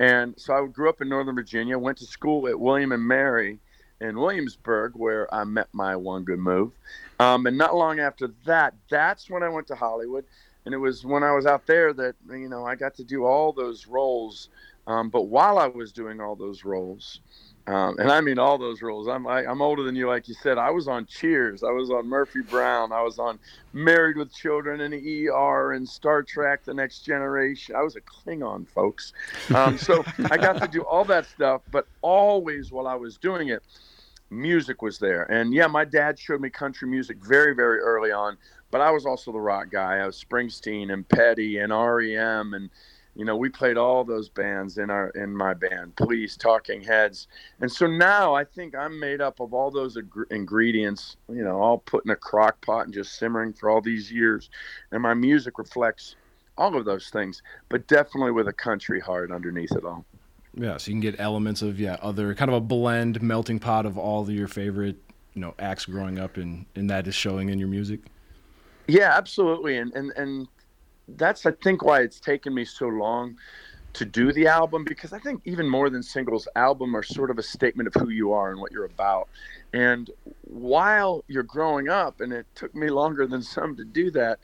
And so I grew up in Northern Virginia. Went to school at William and Mary in Williamsburg, where I met my one good move. Um, and not long after that, that's when I went to Hollywood. And it was when I was out there that you know I got to do all those roles. Um, but while I was doing all those roles, um, and I mean all those roles. I'm I, am i am older than you, like you said. I was on Cheers. I was on Murphy Brown. I was on Married with Children and ER and Star Trek: The Next Generation. I was a Klingon, folks. Um, so I got to do all that stuff. But always while I was doing it, music was there. And yeah, my dad showed me country music very very early on. But I was also the rock guy. I was Springsteen and Petty and REM and you know we played all those bands in our in my band police talking heads. And so now i think i'm made up of all those ag- ingredients you know all put in a crock pot and just simmering for all these years. And my music reflects all of those things but definitely with a country heart underneath it all. Yeah so you can get elements of yeah other kind of a blend melting pot of all of your favorite you know acts growing up and and that is showing in your music? Yeah absolutely. And and and that's I think why it's taken me so long to do the album because I think even more than singles, album are sort of a statement of who you are and what you're about. And while you're growing up, and it took me longer than some to do that,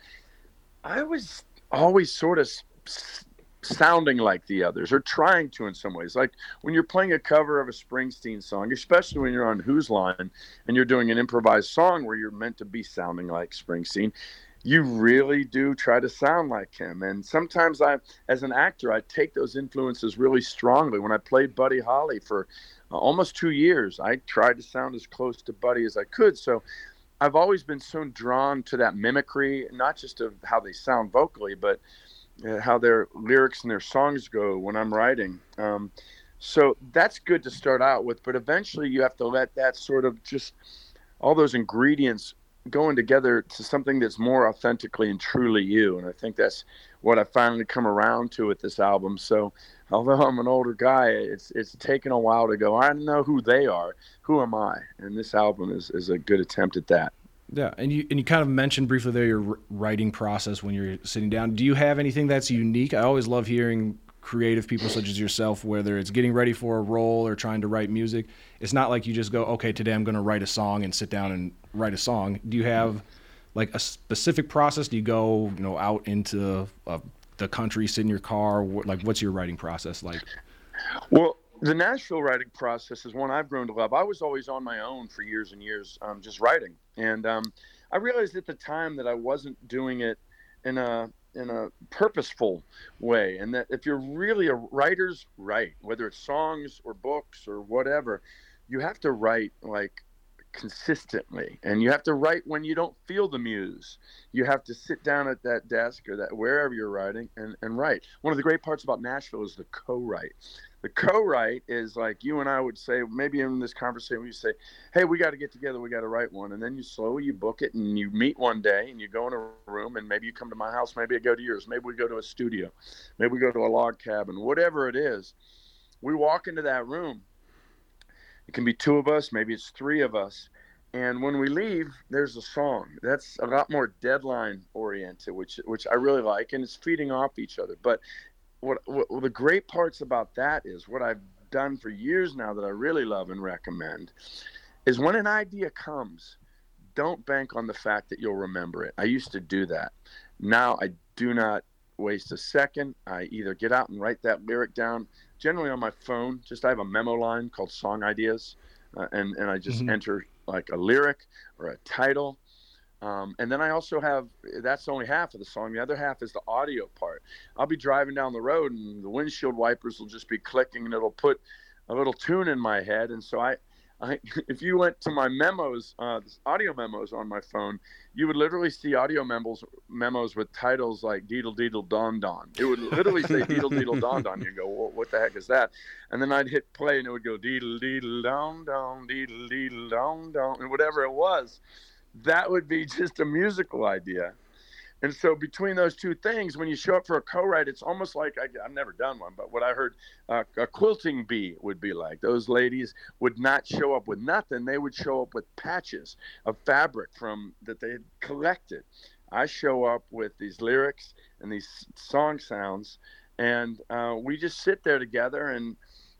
I was always sort of sounding like the others or trying to in some ways. Like when you're playing a cover of a Springsteen song, especially when you're on Whose Line and you're doing an improvised song where you're meant to be sounding like Springsteen, you really do try to sound like him. And sometimes I, as an actor, I take those influences really strongly. When I played Buddy Holly for uh, almost two years, I tried to sound as close to Buddy as I could. So I've always been so drawn to that mimicry, not just of how they sound vocally, but uh, how their lyrics and their songs go when I'm writing. Um, so that's good to start out with, but eventually you have to let that sort of just all those ingredients going together to something that's more authentically and truly you. And I think that's what I finally come around to with this album. So although I'm an older guy, it's it's taken a while to go. I know who they are. Who am I? And this album is is a good attempt at that. Yeah, and you and you kind of mentioned briefly there your writing process when you're sitting down. Do you have anything that's unique? I always love hearing creative people such as yourself, whether it's getting ready for a role or trying to write music. It's not like you just go, okay, today I'm going to write a song and sit down and write a song. Do you have like a specific process? Do you go, you know, out into uh, the country, sit in your car? Like, what's your writing process like? Well, the Nashville writing process is one I've grown to love. I was always on my own for years and years, um, just writing, and um, I realized at the time that I wasn't doing it in a in a purposeful way, and that if you're really a writer's write, whether it's songs or books or whatever, you have to write like consistently and you have to write when you don't feel the muse you have to sit down at that desk or that wherever you're writing and, and write one of the great parts about nashville is the co-write the co-write is like you and I would say, maybe in this conversation, we say, "Hey, we got to get together. We got to write one." And then you slowly you book it, and you meet one day, and you go in a room, and maybe you come to my house, maybe I go to yours, maybe we go to a studio, maybe we go to a log cabin, whatever it is. We walk into that room. It can be two of us, maybe it's three of us, and when we leave, there's a song that's a lot more deadline oriented, which which I really like, and it's feeding off each other. But what, what the great parts about that is what I've done for years now that I really love and recommend is when an idea comes, don't bank on the fact that you'll remember it. I used to do that. Now I do not waste a second. I either get out and write that lyric down, generally on my phone. Just I have a memo line called Song Ideas, uh, and and I just mm-hmm. enter like a lyric or a title um, and then I also have that's only half of the song. The other half is the audio part. I'll be driving down the road and the windshield wipers will just be clicking and it'll put a little tune in my head. And so I, I if you went to my memos, uh, audio memos on my phone, you would literally see audio memos memos with titles like Deedle Deedle Don Don. It would literally say Deedle Deedle Don Don. You go, well, what the heck is that? And then I'd hit play and it would go Deedle Deedle Don Don Deedle Deedle Don Don and whatever it was that would be just a musical idea. And so between those two things, when you show up for a co-write, it's almost like I, have never done one, but what I heard uh, a quilting bee would be like. Those ladies would not show up with nothing; they would show up with patches of fabric from that they had collected. I show up with these lyrics and these song sounds, and uh, we just sit there together and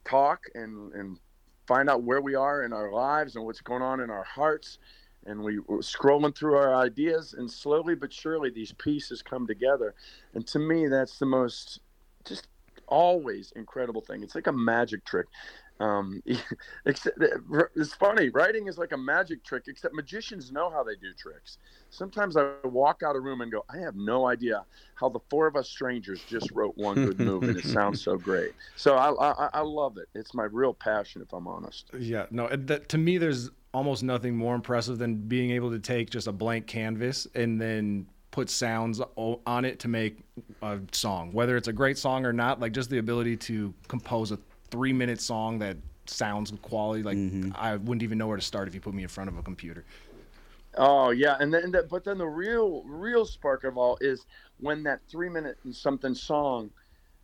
talk and and find out where we are in our lives and what's going on in our hearts and we were scrolling through our ideas and slowly but surely these pieces come together. And to me that's the most just always incredible thing. It's like a magic trick. Um, it's funny writing is like a magic trick except magicians know how they do tricks. Sometimes i walk out of a room and go i have no idea how the four of us strangers just wrote one good move and it sounds so great. So I, I, I love it. It's my real passion if i'm honest. Yeah no that, to me there's almost nothing more impressive than being able to take just a blank canvas and then put sounds on it to make a song whether it's a great song or not like just the ability to compose a three minute song that sounds quality like mm-hmm. i wouldn't even know where to start if you put me in front of a computer oh yeah and then the, but then the real real spark of all is when that three minute and something song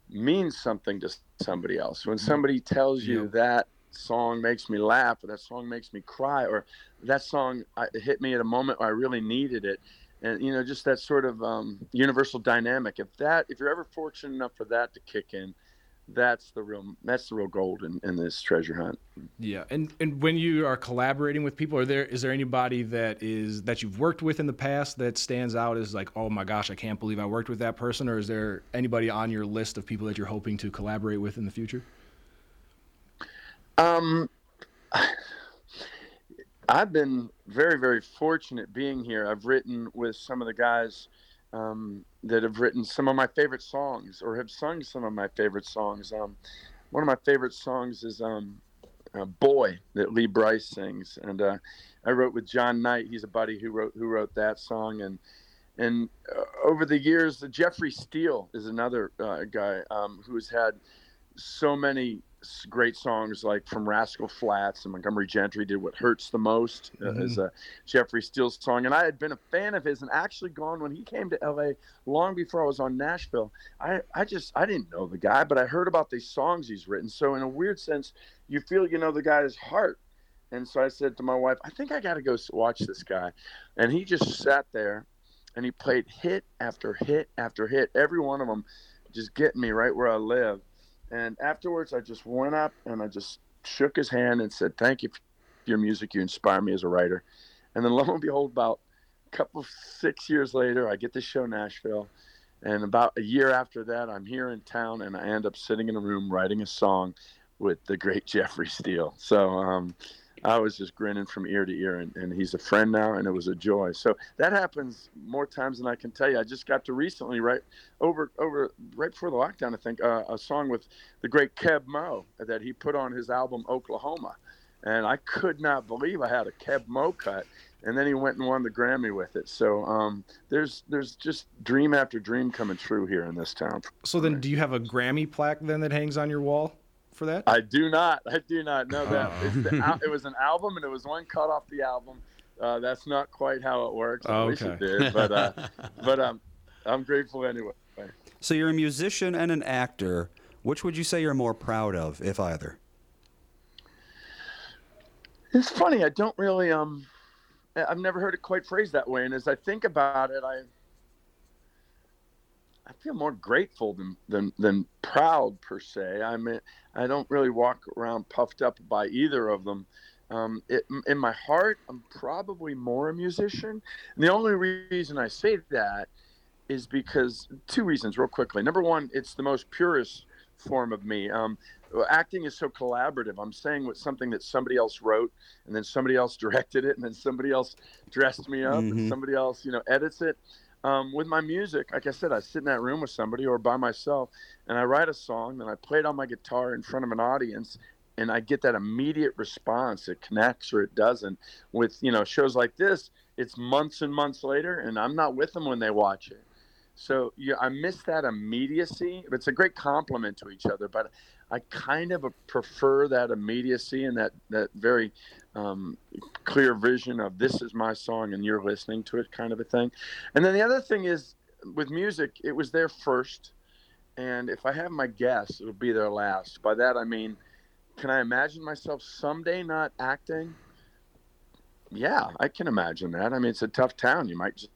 means something to somebody else when somebody tells you yeah. that song makes me laugh or that song makes me cry or that song hit me at a moment where I really needed it and you know just that sort of um, universal dynamic if that if you're ever fortunate enough for that to kick in that's the real that's the real gold in, in this treasure hunt. Yeah, and and when you are collaborating with people, are there is there anybody that is that you've worked with in the past that stands out as like, oh my gosh, I can't believe I worked with that person, or is there anybody on your list of people that you're hoping to collaborate with in the future? Um, I've been very very fortunate being here. I've written with some of the guys um, that have written some of my favorite songs or have sung some of my favorite songs. Um, one of my favorite songs is um, uh, "Boy" that Lee Brice sings, and uh, I wrote with John Knight. He's a buddy who wrote who wrote that song, and and uh, over the years, Jeffrey Steele is another uh, guy um, has had so many great songs like from Rascal Flatts and Montgomery Gentry did "What Hurts the Most" uh, mm-hmm. as a Jeffrey Steele song, and I had been a fan of his and actually gone when he came to L.A. long before I was on Nashville. I I just I didn't know the guy, but I heard about these songs he's written. So in a weird sense, you feel you know the guy's heart. And so I said to my wife, I think I got to go watch this guy. And he just sat there and he played hit after hit after hit, every one of them just getting me right where I live. And afterwards, I just went up and I just shook his hand and said, "Thank you for your music. You inspire me as a writer." And then lo and behold, about a couple six years later, I get to show Nashville, and about a year after that, I'm here in town, and I end up sitting in a room writing a song with the great Jeffrey Steele. So um, I was just grinning from ear to ear, and, and he's a friend now, and it was a joy. So that happens more times than I can tell you. I just got to recently, right over over right before the lockdown, I think, uh, a song with the great Keb Mo that he put on his album Oklahoma, and I could not believe I had a Keb Mo cut. And then he went and won the Grammy with it. So um, there's there's just dream after dream coming true here in this town. So then, do you have a Grammy plaque then that hangs on your wall? For that? I do not. I do not know that. The, it was an album, and it was one cut off the album. Uh, that's not quite how it works. I oh, wish it did, but uh, but um, I'm grateful anyway. So you're a musician and an actor. Which would you say you're more proud of, if either? It's funny. I don't really um. I've never heard it quite phrased that way, and as I think about it, I I feel more grateful than, than than proud per se. I mean, I don't really walk around puffed up by either of them. Um, it, in my heart, I'm probably more a musician. And the only reason I say that is because two reasons, real quickly. Number one, it's the most purest form of me. Um, acting is so collaborative. I'm saying what something that somebody else wrote, and then somebody else directed it, and then somebody else dressed me up, mm-hmm. and somebody else, you know, edits it um, with my music, like I said, I sit in that room with somebody or by myself, and I write a song, and I play it on my guitar in front of an audience, and I get that immediate response. It connects or it doesn't. With you know shows like this, it's months and months later, and I'm not with them when they watch it. So yeah, I miss that immediacy. It's a great compliment to each other, but I kind of prefer that immediacy and that that very um, clear vision of this is my song and you're listening to it kind of a thing. And then the other thing is with music, it was there first, and if I have my guess, it'll be there last. By that I mean, can I imagine myself someday not acting? Yeah, I can imagine that. I mean, it's a tough town. You might just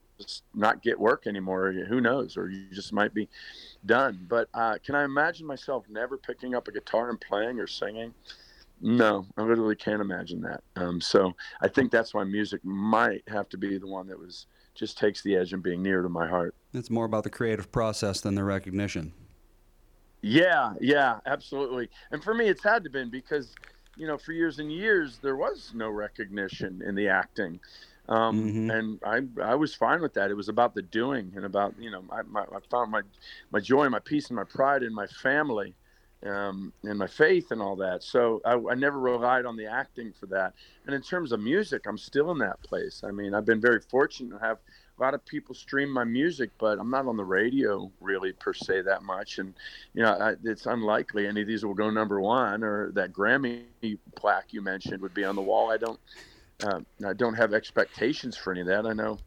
not get work anymore. Who knows? Or you just might be done. But uh, can I imagine myself never picking up a guitar and playing or singing? No, I literally can't imagine that. Um, so I think that's why music might have to be the one that was just takes the edge and being near to my heart. It's more about the creative process than the recognition. Yeah, yeah, absolutely. And for me, it's had to been because, you know, for years and years there was no recognition in the acting. Um, mm-hmm. and I, I was fine with that. It was about the doing and about, you know, I, my, I found my, my joy, and my peace, and my pride in my family um, and my faith and all that. So I, I, never relied on the acting for that. And in terms of music, I'm still in that place. I mean, I've been very fortunate to have a lot of people stream my music, but I'm not on the radio really per se that much. And you know, I, it's unlikely any of these will go number one or that Grammy plaque you mentioned would be on the wall. I don't, uh, I don't have expectations for any of that. I know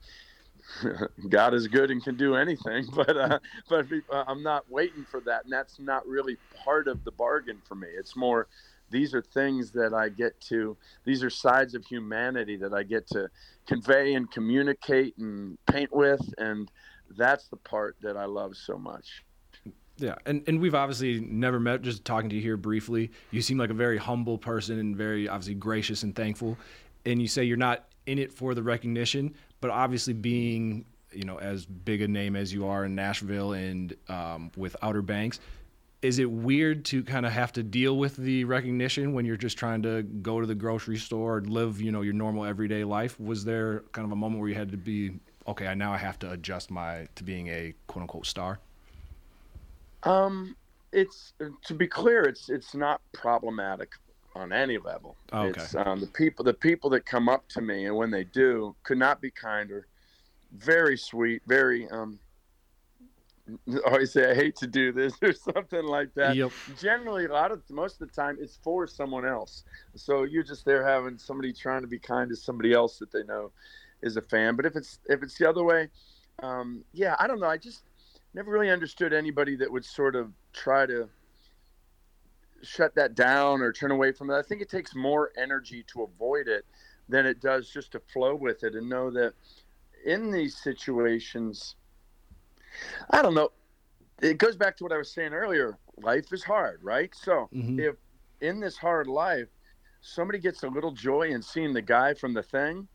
God is good and can do anything, but uh, but uh, I'm not waiting for that, and that's not really part of the bargain for me. It's more these are things that I get to. These are sides of humanity that I get to convey and communicate and paint with, and that's the part that I love so much. Yeah, and, and we've obviously never met. Just talking to you here briefly, you seem like a very humble person and very obviously gracious and thankful. And you say you're not in it for the recognition, but obviously being you know as big a name as you are in Nashville and um, with Outer Banks, is it weird to kind of have to deal with the recognition when you're just trying to go to the grocery store and live you know your normal everyday life? Was there kind of a moment where you had to be okay? I now I have to adjust my to being a quote unquote star. Um, it's to be clear, it's it's not problematic on any level. Okay. It's um, the people the people that come up to me and when they do could not be kinder. Very sweet, very um. I always say I hate to do this or something like that. Yep. Generally, a lot of most of the time, it's for someone else. So you're just there having somebody trying to be kind to somebody else that they know is a fan. But if it's if it's the other way, um, yeah, I don't know. I just never really understood anybody that would sort of try to shut that down or turn away from it. I think it takes more energy to avoid it than it does just to flow with it and know that in these situations, I don't know. It goes back to what I was saying earlier. Life is hard, right? So Mhm. if in this hard life, somebody gets a little joy in seeing the guy from the thing,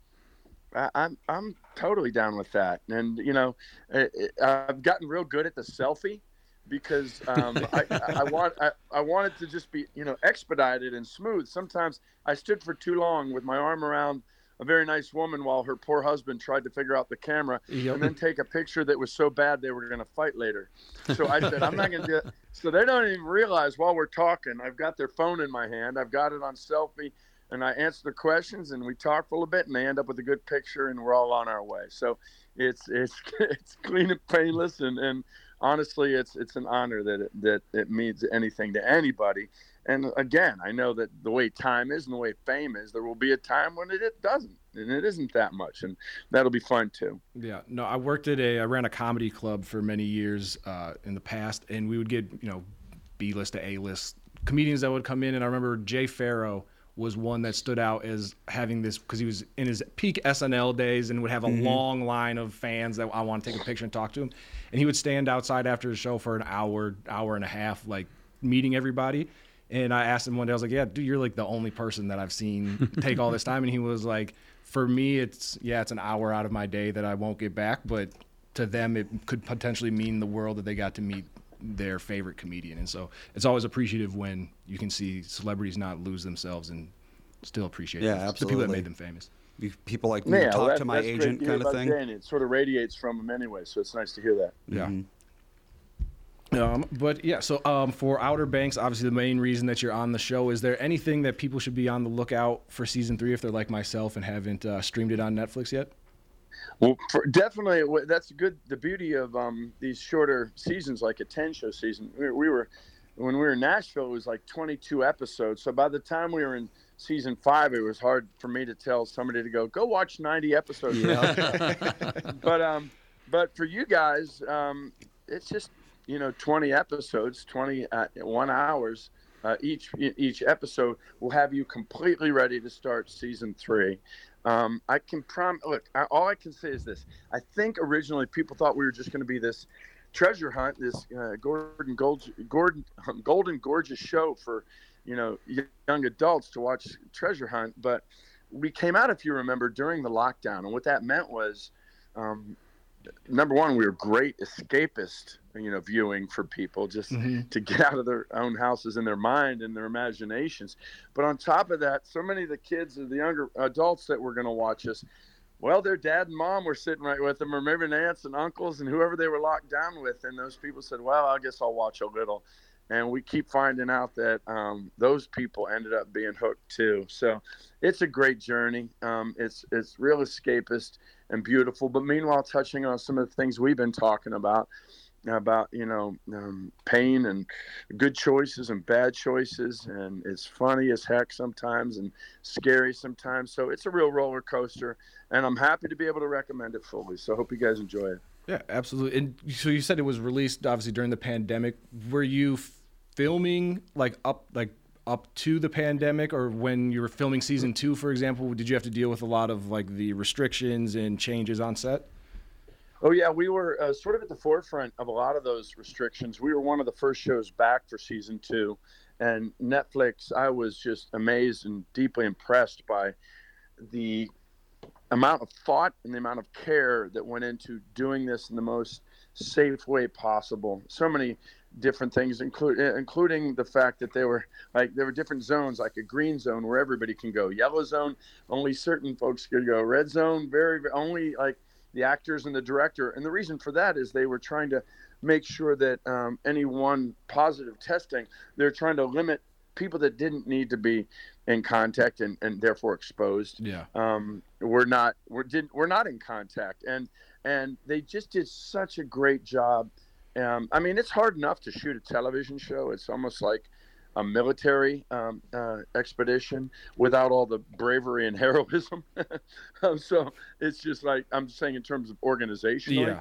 I, I'm I'm totally down with that. And you know, I, I- I've gotten real good at the selfie because um, I, I want I, I want it to just be you know expedited and smooth. Sometimes I stood for too long with my arm around a very nice woman while her poor husband tried to figure out the camera Yep. and then take a picture that was so bad they were going to fight later. So I said I'm not going to do it. So they don't even realize while we're talking, I've got their phone in my hand. I've got it on selfie. And I answer the questions, and we talk for a little bit, and they end up with a good picture, and we're all on our way. So it's it's it's clean and painless, and, and honestly, it's it's an honor that it, that it means anything to anybody. And again, I know that the way time is and the way fame is, there will be a time when it, it doesn't, and it isn't that much, and that'll be fun too. Yeah, no, I worked at a, I ran a comedy club for many years uh, in the past, and we would get, you know, B list to A list comedians that would come in. And I remember Jay Pharoah was one that stood out as having this because he was in his peak SNL days and would have a mm-hmm. long line of fans that I want to take a picture and talk to him. And he would stand outside after the show for an hour, hour and a half, like meeting everybody. And I asked him one day, I was like, "Yeah, dude, you're like the only person that I've seen take all this time." And he was like, "For me, it's yeah, it's an hour out of my day that I won't get back, but to them, it could potentially mean the world that they got to meet their favorite comedian." And so it's always appreciative when you can see celebrities not lose themselves and still appreciate Yeah, the- the people that made them famous. You- People like me Yeah, talk well, to my agent kind of thing. Jay, and it sort of radiates from him anyway, so it's nice to hear that. Yeah. Um, but yeah, so um, for Outer Banks, obviously the main reason that you're on the show, is there anything that people should be on the lookout for season three if they're like myself and haven't uh, streamed it on Netflix yet? Well, for, definitely, that's good. The beauty of um, these shorter seasons, like a ten-show season, we, we were when we were in Nashville, it was like twenty-two episodes. So by the time we were in season five, it was hard for me to tell somebody to go go watch ninety episodes. but um, but for you guys, um, it's just you know twenty episodes, twenty uh, one hours. Uh, each each episode will have you completely ready to start season three. Um, I can prom. Look, I, all I can say is this: I think originally people thought we were just going to be this treasure hunt, this uh, Gordon Gold, Gordon Golden Gorgeous show for you know young adults to watch treasure hunt. But we came out, if you remember, during the lockdown, and what that meant was. Um, number one, we were great escapist, you know, viewing for people just to get out of their own houses in their mind and their imaginations. But on top of that, so many of the kids, or the younger adults that were going to watch us, well, their dad and mom were sitting right with them, or maybe their aunts and uncles and whoever they were locked down with. And those people said, well, I guess I'll watch a little. And we keep finding out that um, those people ended up being hooked too. So it's a great journey. Um, it's it's real escapist and beautiful, but meanwhile touching on some of the things we've been talking about about you know um, pain and good choices and bad choices and it's funny as heck sometimes and scary sometimes so it's a real roller coaster and i'm happy to be able to recommend it fully so hope you guys enjoy it Yeah, absolutely. And so you said it was released obviously during the pandemic. Were you filming like up like up to the pandemic or when you were filming season 2 for example, did you have to deal with a lot of like the restrictions and changes on set? Oh yeah, we were uh, sort of at the forefront of a lot of those restrictions. We were one of the first shows back for season two, and Netflix. I was just amazed and deeply impressed by the amount of thought and the amount of care that went into doing this in the most safe way possible. So many different things, include, including the fact that they were like there were different zones, like a green zone where everybody can go, yellow zone only certain folks could go, red zone very only like the actors and the director. And the reason for that is they were trying to make sure that um, any one positive testing, they're trying to limit people that didn't need to be in contact and, and therefore exposed. Yeah. Um, we're not we're didn't we're not in contact and and they just did such a great job. Um, I mean, it's hard enough to shoot a television show. It's almost like a military um, uh, expedition without all the bravery and heroism. um, so it's just like I'm saying in terms of organization. Yeah.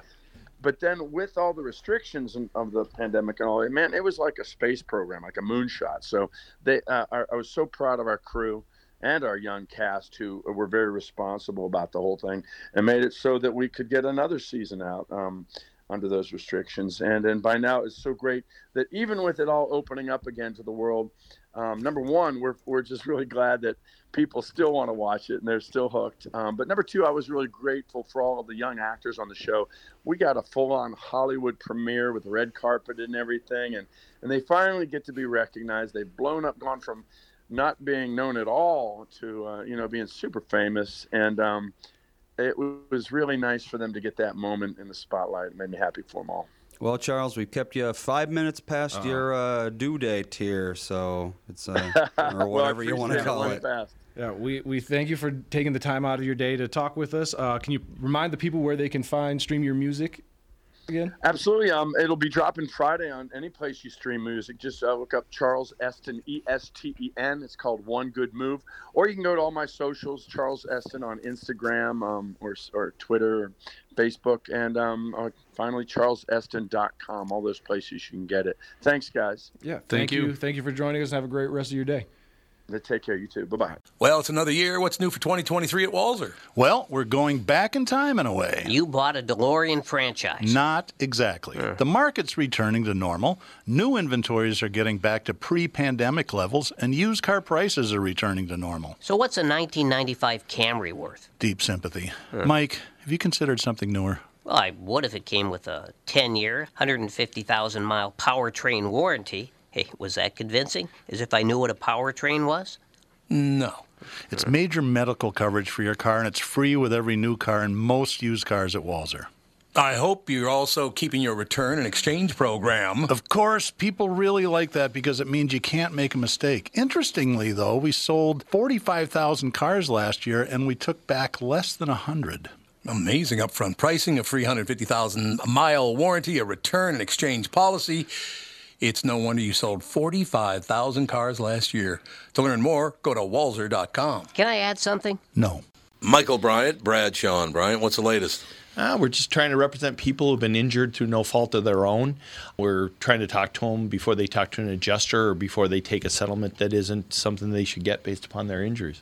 But then with all the restrictions of the pandemic and all that, man, it was like a space program, like a moonshot. So they, uh, I, I was so proud of our crew and our young cast who were very responsible about the whole thing and made it so that we could get another season out. Um, under those restrictions. And and by now it's so great that even with it all opening up again to the world, um, number one, we're we're just really glad that people still want to watch it and they're still hooked. Um, but number two, I was really grateful for all of the young actors on the show. We got a full-on Hollywood premiere with red carpet and everything, and and they finally get to be recognized. They've blown up, gone from not being known at all to uh, you know being super famous and um, it was really nice for them to get that moment in the spotlight. It made me happy for them all. Well, Charles, we've kept you five minutes past uh-huh. your uh, due date here, so it's uh, or whatever well, you want to call it. Fast. Yeah, we, we thank you for taking the time out of your day to talk with us. Uh, can you remind the people where they can find stream your music again? Absolutely. Um, it'll be dropping Friday on any place you stream music. Just uh, look up Charles Esten, E S T E N. It's called One Good Move. Or you can go to all my socials, Charles Esten on Instagram um, or, or Twitter, or Facebook, and um, uh, finally charlesesten.com. All those places you can get it. Thanks, guys. Yeah, thank, thank you. you. Thank you for joining us and have a great rest of your day. Take care, you too. Bye bye. Well, it's another year. What's new for 2023 at Walser? Well, we're going back in time in a way. You bought a DeLorean franchise. Not exactly. The market's returning to normal. New inventories are getting back to pre pandemic levels, and used car prices are returning to normal. So, what's a 1995 Camry worth? Deep sympathy. Mike, have you considered something newer? Well, I would if it came with a 10 year, 150,000 mile powertrain warranty. Hey, was that convincing? As if I knew what a powertrain was? No. It's major medical coverage for your car, and it's free with every new car and most used cars at Walser. I hope you're also keeping your return and exchange program. Of course, people really like that because it means you can't make a mistake. Interestingly, though, we sold 45,000 cars last year and we took back less than 100. Amazing upfront pricing, a 350,000 mile warranty, a return and exchange policy. It's no wonder you sold 45,000 cars last year. To learn more, go to walser.com. Can I add something? No. Michael Bryant, Bradshaw Bryant, what's the latest? Uh, we're just trying to represent people who've been injured through no fault of their own. We're trying to talk to them before they talk to an adjuster or before they take a settlement that isn't something they should get based upon their injuries.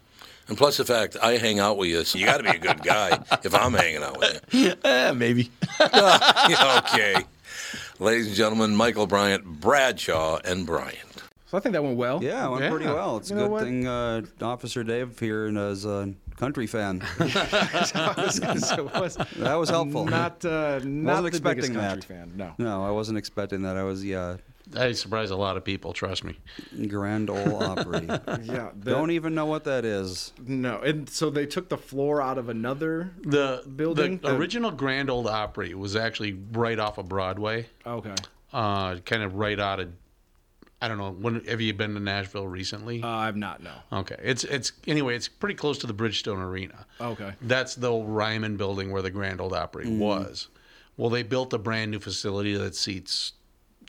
And plus the fact I hang out with you, so you got to be a good guy if I'm hanging out with you. Eh, maybe. okay. Ladies and gentlemen, Michael Bryant, Bradshaw, and Bryant. So I think that went well. Yeah, it went pretty well. It's a You know good what? thing uh, Officer Dave here is a country fan. I was gonna was That was helpful. Not, uh, not Wasn't the biggest expecting country that. fan. No. No, I wasn't expecting that. I was, yeah, I surprise a lot of people. Trust me. Grand Ole Opry. Yeah. Don't even know what that is. No, and so they took the floor out of another. The Building? the The- original Grand Ole Opry was actually right off of Broadway, Okay. uh, kind of right out of. I don't know. When have you been to Nashville recently? Uh, I've not no. okay, it's it's anyway. It's pretty close to the Bridgestone Arena. Okay. That's the old Ryman building where the Grand Ole Opry was. Well, they built a brand new facility that seats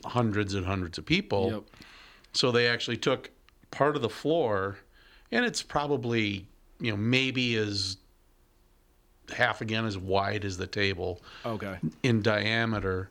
hundreds and hundreds of people. Yep. So they actually took part of the floor, and it's probably you know maybe as half again as wide as the table Okay. in diameter.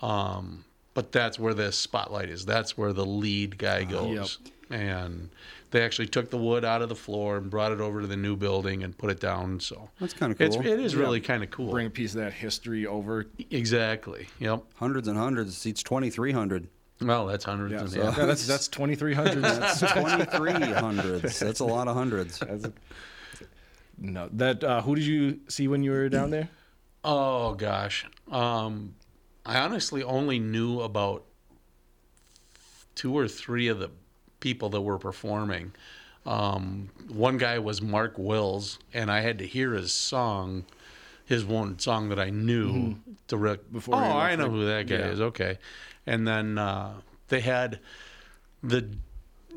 Um, but that's where the spotlight is. That's where the lead guy goes. And they actually took the wood out of the floor and brought it over to the new building and put it down. So That's kinda It's, cool. it is really kind of cool. Bring a piece of that history over. exactly. Yep. Hundreds and hundreds. Seats 2,300. Well, that's hundreds. Yeah, and, so yeah. yeah, that's that's twenty three hundred. That's 2,300s. That's a lot of hundreds. no, that uh, who did you see when you were down there? Oh gosh, um, I honestly only knew about two or three of the people that were performing. Um, one guy was Mark Wills, and I had to hear his song, his one song that I knew to re- Before Oh, I know who that guy yeah. is. Okay, and then uh, they had the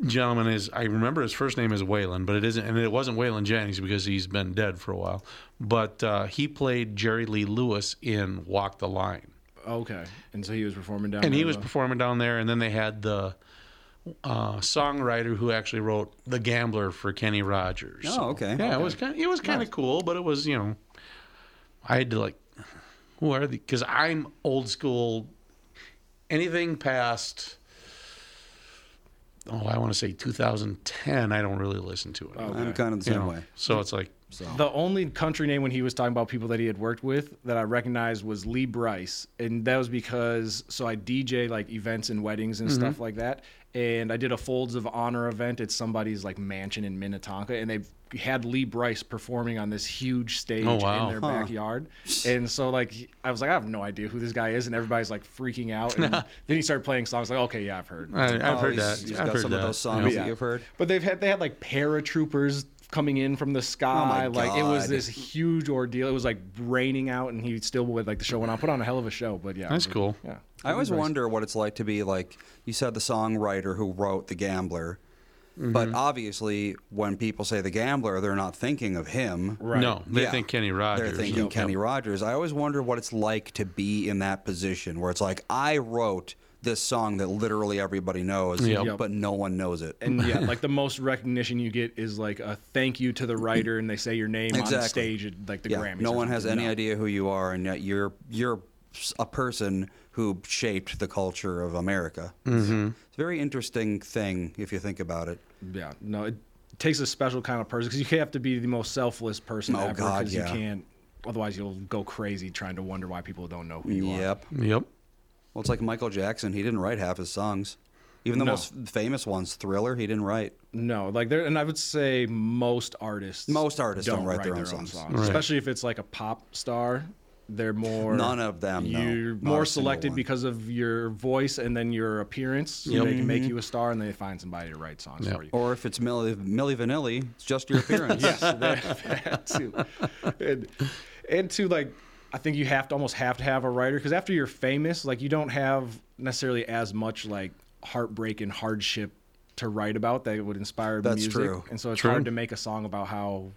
gentleman is I remember his first name is Waylon, but it isn't, and it wasn't Waylon Jennings because he's been dead for a while. But uh, he played Jerry Lee Lewis in Walk the Line, Okay, and so he was performing down. and he was performing down there. And then they had the uh, songwriter who actually wrote The Gambler for Kenny Rogers. Oh, okay. Yeah, it was kind. It was kind of cool, but it was you know, I had to like, who are the? Because I'm old school. Anything past. Oh, I want to say 2010. I don't really listen to it. I'm kind of the You same know, way. So it's like, The only country name when he was talking about people that he had worked with that I recognized was Lee Brice, and that was because so I DJ like events and weddings and Mm-hmm. stuff like that, and I did a Folds of Honor event at somebody's like mansion in Minnetonka, and they had Lee Brice performing on this huge stage Oh, wow. in their backyard, and so like I was like I have no idea who this guy is, and everybody's like freaking out, and then he started playing songs like okay yeah I've heard, I, I've Oh, heard he's- that. He's I've got heard some that. of those songs Yeah. that you've heard. But they've had they had like paratroopers coming in from the sky. Oh my like it was this huge ordeal. It was like raining out, and he still would like the show went on. Put on a hell of a show. But yeah, That's it was- cool. Yeah, I always Nice. wonder what it's like to be like you said the songwriter who wrote The Gambler. But Mm-hmm. obviously, when people say The Gambler, they're not thinking of him. Right. No, they Yeah. think Kenny Rogers. They're thinking Kenny Rogers. I always wonder what it's like to be in that position where it's like I wrote this song that literally everybody knows, Yep. Yep. but no one knows it. And yeah, like the most recognition you get is like a thank you to the writer, and they say your name on Exactly. stage at like the yeah, Grammys. no one has any No. idea who you are, and yet you're you're a person who shaped the culture of America. Mm-hmm. It's a very interesting thing if you think about it. Yeah, no, it takes a special kind of person because you have to be the most selfless person Oh, ever. God, 'cause yeah. you can't. Otherwise, you'll go crazy trying to wonder why people don't know who you are. Yep. Yep. Well, it's like Michael Jackson. He didn't write half his songs. Even the No. most famous ones, Thriller, he didn't write. No, like there, and I would say most artists. Most artists don't write their own songs. Right. especially if it's like a pop star. They're more None of them, no. You're Not more a single selected one. because of your voice and then your appearance. So Yep. they can make Mm-hmm. you a star, and they find somebody to write songs Yep. for you. Or if it's Milli, Milli Vanilli, it's just your appearance. yes, that, that too. And, and to like, I think you have to almost have to have a writer because after you're famous, like you don't have necessarily as much like heartbreak and hardship to write about that would inspire That's music. true. And so it's True. hard to make a song about how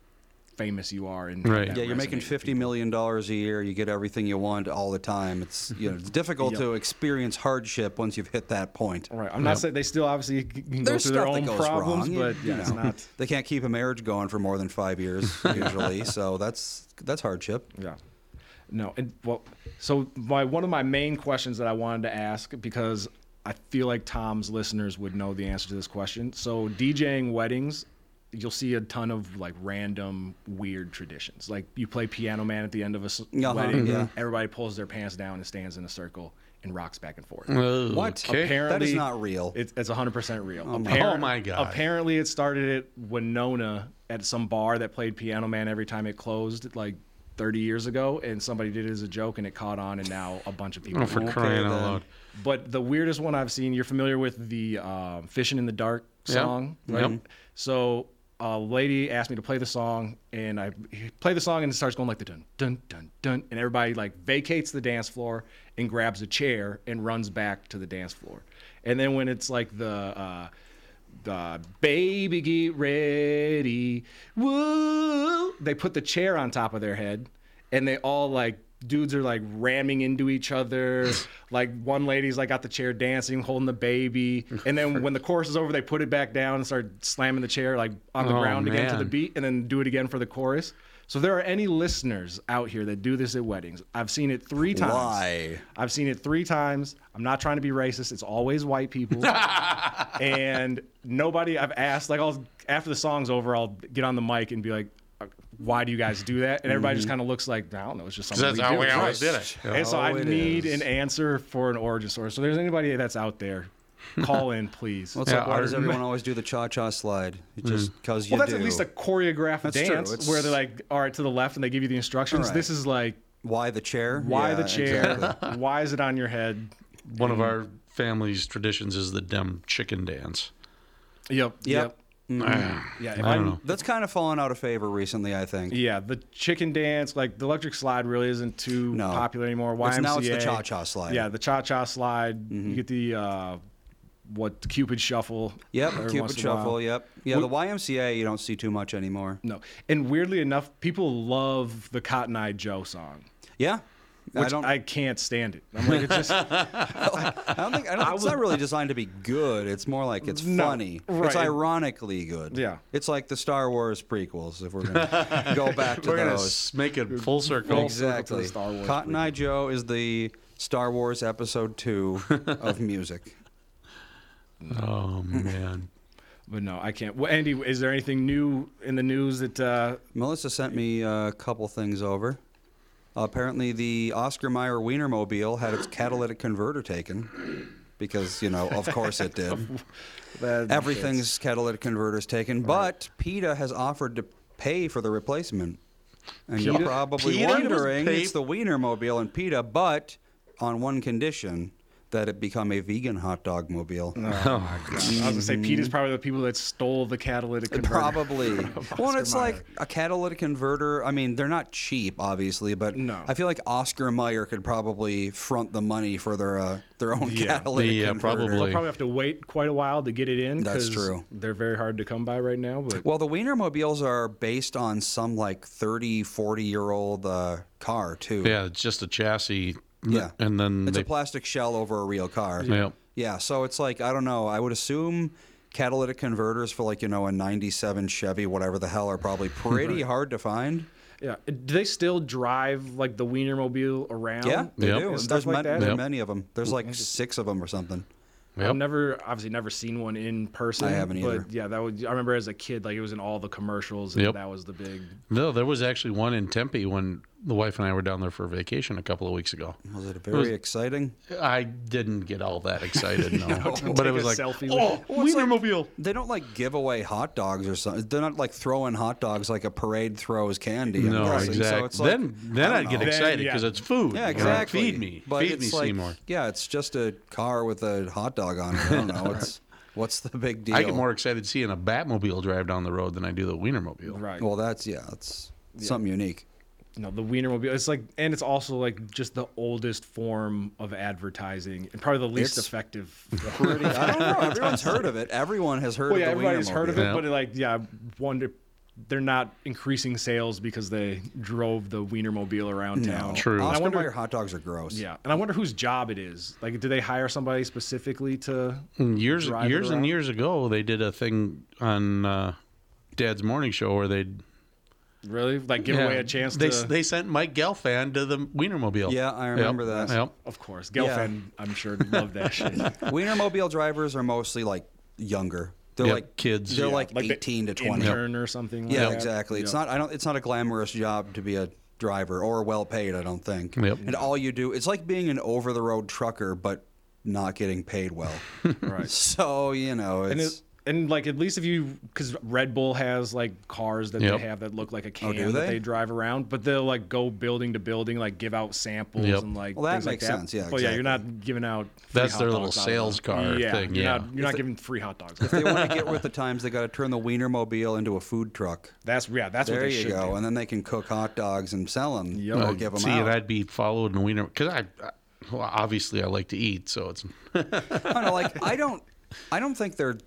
famous you are and Right. Yeah, you're making resonate with fifty people. million dollars a year. You get everything you want all the time. It's you know it's difficult Yep. to experience hardship once you've hit that point. Right. I'm not saying they still obviously can go There's through their stuff that own problems, wrong, but you yeah, it's know. not. They can't keep a marriage going for more than five years usually, so that's that's hardship. Yeah. No, and well, so my one of my main questions that I wanted to ask because I feel like Tom's listeners would know the answer to this question. So DJing weddings, you'll see a ton of like random weird traditions. Like you play Piano Man at the end of a s- Uh-huh, wedding, yeah. everybody pulls their pants down and stands in a circle and rocks back and forth. What? Okay. Apparently, That is not real. It's, it's 100% real. my- Oh my God. Apparently, it started at Winona at some bar that played Piano Man every time it closed, like 30 years ago, and somebody did it as a joke, and it caught on, and now a bunch of people. Oh, for it. crying out loud. But the weirdest one I've seen, you're familiar with the um, "Fishing in the Dark" Yeah. song, right? Yep. So a lady asked me to play the song, and I play the song, and it starts going like the dun dun dun dun, and everybody like vacates the dance floor and grabs a chair and runs back to the dance floor. And then when it's like the uh, the baby get ready, woo, they put the chair on top of their head, and they all like dudes are like ramming into each other. like one lady's like got the chair dancing, holding the baby, and then when the chorus is over, they put it back down and start slamming the chair like on the Oh, ground again to the beat, and then do it again for the chorus. So if there are any listeners out here that do this at weddings. I've seen it three times. Why? I've seen it three times. I'm not trying to be racist. It's always white people. and nobody I've asked, like I'll after the song's over, I'll get on the mic and be like, "Uh, why do you guys do that? And everybody just kind of looks like, I don't know, it's just something that's we how do. we always did it. And so Oh, I need is. an answer for an origin story. So there's anybody that's out there, call in, please. What's Yeah, up? Why does everyone always do the cha-cha slide? Just because you well, that's do. at least a choreographed That's dance It's- where they're like, all right, to the left, and they give you the instructions. Right. This is like, Why the chair? why Yeah, the chair? exactly. why is it on your head? One of our family's traditions is the dumb chicken dance. Yep. Yep. Yeah. If I I don't know. That's kind of fallen out of favor recently, I think. Yeah, the chicken dance, like the electric slide, really isn't too No. popular anymore. YMCA, It's- now it's the cha-cha slide. Mm-hmm. Yeah, the cha-cha slide. You get the uh, what Cupid shuffle. Yep, Cupid once in a while. Shuffle. Yep. Yeah, the YMCA you don't see too much anymore. No, and weirdly enough, people love the Cotton Eye Joe song, Yeah. I which don't. I, can't stand it. I'm like, it's just I don't think. I don't, it's not really designed to be good. It's more like it's No, funny. right. It's ironically good. Yeah. It's like the Star Wars prequels. If we're gonna go back to We're gonna make it full circle. exactly. Star Wars Cotton Eye Joe is the Star Wars Episode Two of music. Oh man. But no, I can't. Well, Andy, is there anything new in the news that? Uh, Melissa sent me a couple things over. apparently, the Oscar Mayer Wienermobile had its catalytic converter taken because, you know, of course it did. that Everything's catalytic converters taken, but PETA has offered to pay for the replacement. And you're probably PETA wondering paid- it's the Wienermobile and PETA, but on one condition that it become a vegan hot dog mobile. Oh my god! I was gonna say Pete is probably the people that stole the catalytic converter. Probably. well, it's Mayer. like a catalytic converter. I mean, they're not cheap, obviously, but No. I feel like Oscar Mayer could probably front the money for their uh, their own Yeah. catalytic Yeah, converter. probably. They'll probably have to wait quite a while to get it in. That's true. They're very hard to come by right now. But Well, the Wienermobiles are based on some like 30, 40 year old uh, car, too. Yeah, it's just a chassis. Yeah. And then It's they, a plastic shell over a real car. yeah. Yeah, so it's like I don't know. I would assume catalytic converters for like you know a '97 Chevy, whatever the hell, are probably pretty hard to find. yeah, do they still drive like the Wienermobile around? Yeah, they Yep. do. And There's like ma- that? Yep. many of them. There's like six of them or something. Yep. I've never, obviously, never seen one in person. I haven't either. But yeah, that would. I remember as a kid, like it was in all the commercials, and Yep. that was the big. No, there was actually one in Tempe when the wife and I were down there for vacation a couple of weeks ago. Was it very exciting? I didn't get all that excited, no. Take but it was like, selfie oh, with Wienermobile. They don't like give away hot dogs or something. They're not like throwing hot dogs like a parade throws candy. I'm No, guessing. So exactly. it's like, then then I I'd don't get excited because yeah. it's food. Yeah, Right? exactly. Feed me. But Feed it's me, like, Seymour. Yeah, it's just a car with a hot dog on it. I don't know. It's what's the big deal? I get more excited seeing a Batmobile drive down the road than I do the Wienermobile. Right. Well, that's yeah, that's something unique. No, the Wienermobile. It's like, and it's also like just the oldest form of advertising, and probably the least It's effective. Pretty, I don't know. Everyone's heard of it. Everyone has heard well, yeah, of the everybody's heard of it, Yeah. but like, yeah, I wonder they're not increasing sales because they drove the Wienermobile around town. True. And I Oscar wonder, Mayer hot dogs are gross. yeah, and I wonder whose job it is. Like, do they hire somebody specifically to? Years Drive it years and years ago, they did a thing on uh, Dad's morning show where they'd Really, like give yeah, away a chance They to. they sent Mike Gelfand to the Wienermobile. Yeah, I remember Yep. that. Yep. of course, Gelfand, I'm sure loved that shit. Wienermobile drivers are mostly like younger. They're Yep, like kids. They're Yeah, like, Like the 18 to 20. intern or something. Like Yeah, that. exactly. It's not. I don't. It's not a glamorous job to be a driver or well paid. I don't think. Yep. And all you do, it's like being an over the road trucker, but not getting paid well. right. so you know, And it's it, and like at least if you because Red Bull has like cars that Yep. they have that look like a can Oh, do that they? they drive around, but they'll like go building to building, like give out samples Yep. and like Well, that things like makes that. sense, yeah, But yeah, you're not giving out. free That's hot their little dogs out sales them. car yeah, thing, You're yeah. not, you're not giving free hot dogs. If they want to get with the times, they got to turn the Wienermobile into a food truck. That's yeah, that's there what they you should go, do. and then they can cook hot dogs and sell them. Yep. Or Uh, give them See, out. and I'd be followed in wiener because I, I- well, obviously I like to eat, so it's I don't know, like I don't, I don't think they're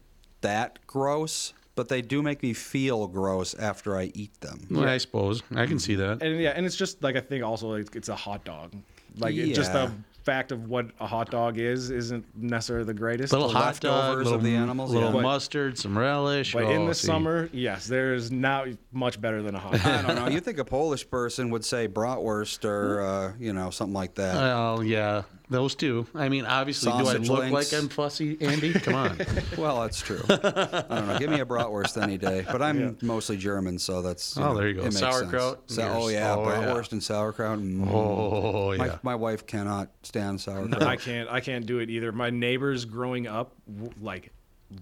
that gross, but they do make me feel gross after I eat them. well, I suppose I can see that. and yeah, and it's just like I think also like, it's a hot dog. Like it, just Yeah. the fact of what a hot dog is isn't necessarily the greatest. little the hot dog, leftovers little, of the animals, little yeah. But- mustard, some relish. But in oh, the see. summer, yes, there's not much better than a hot dog. I don't know. You think a Polish person would say bratwurst or uh, you know something like that? Well, yeah, those two. I mean, obviously, do I look links. like I'm fussy, Andy? Come on. well, that's true. I don't know. Give me a bratwurst any day. But I'm mostly German, so that's. Oh, know, there you go. it makes Sauerkraut? sense. So, oh yeah, Oh, yeah. bratwurst and sauerkraut. Mm. oh My, yeah. my wife cannot stand sauerkraut. I can't. I can't do it either. My neighbors growing up, like,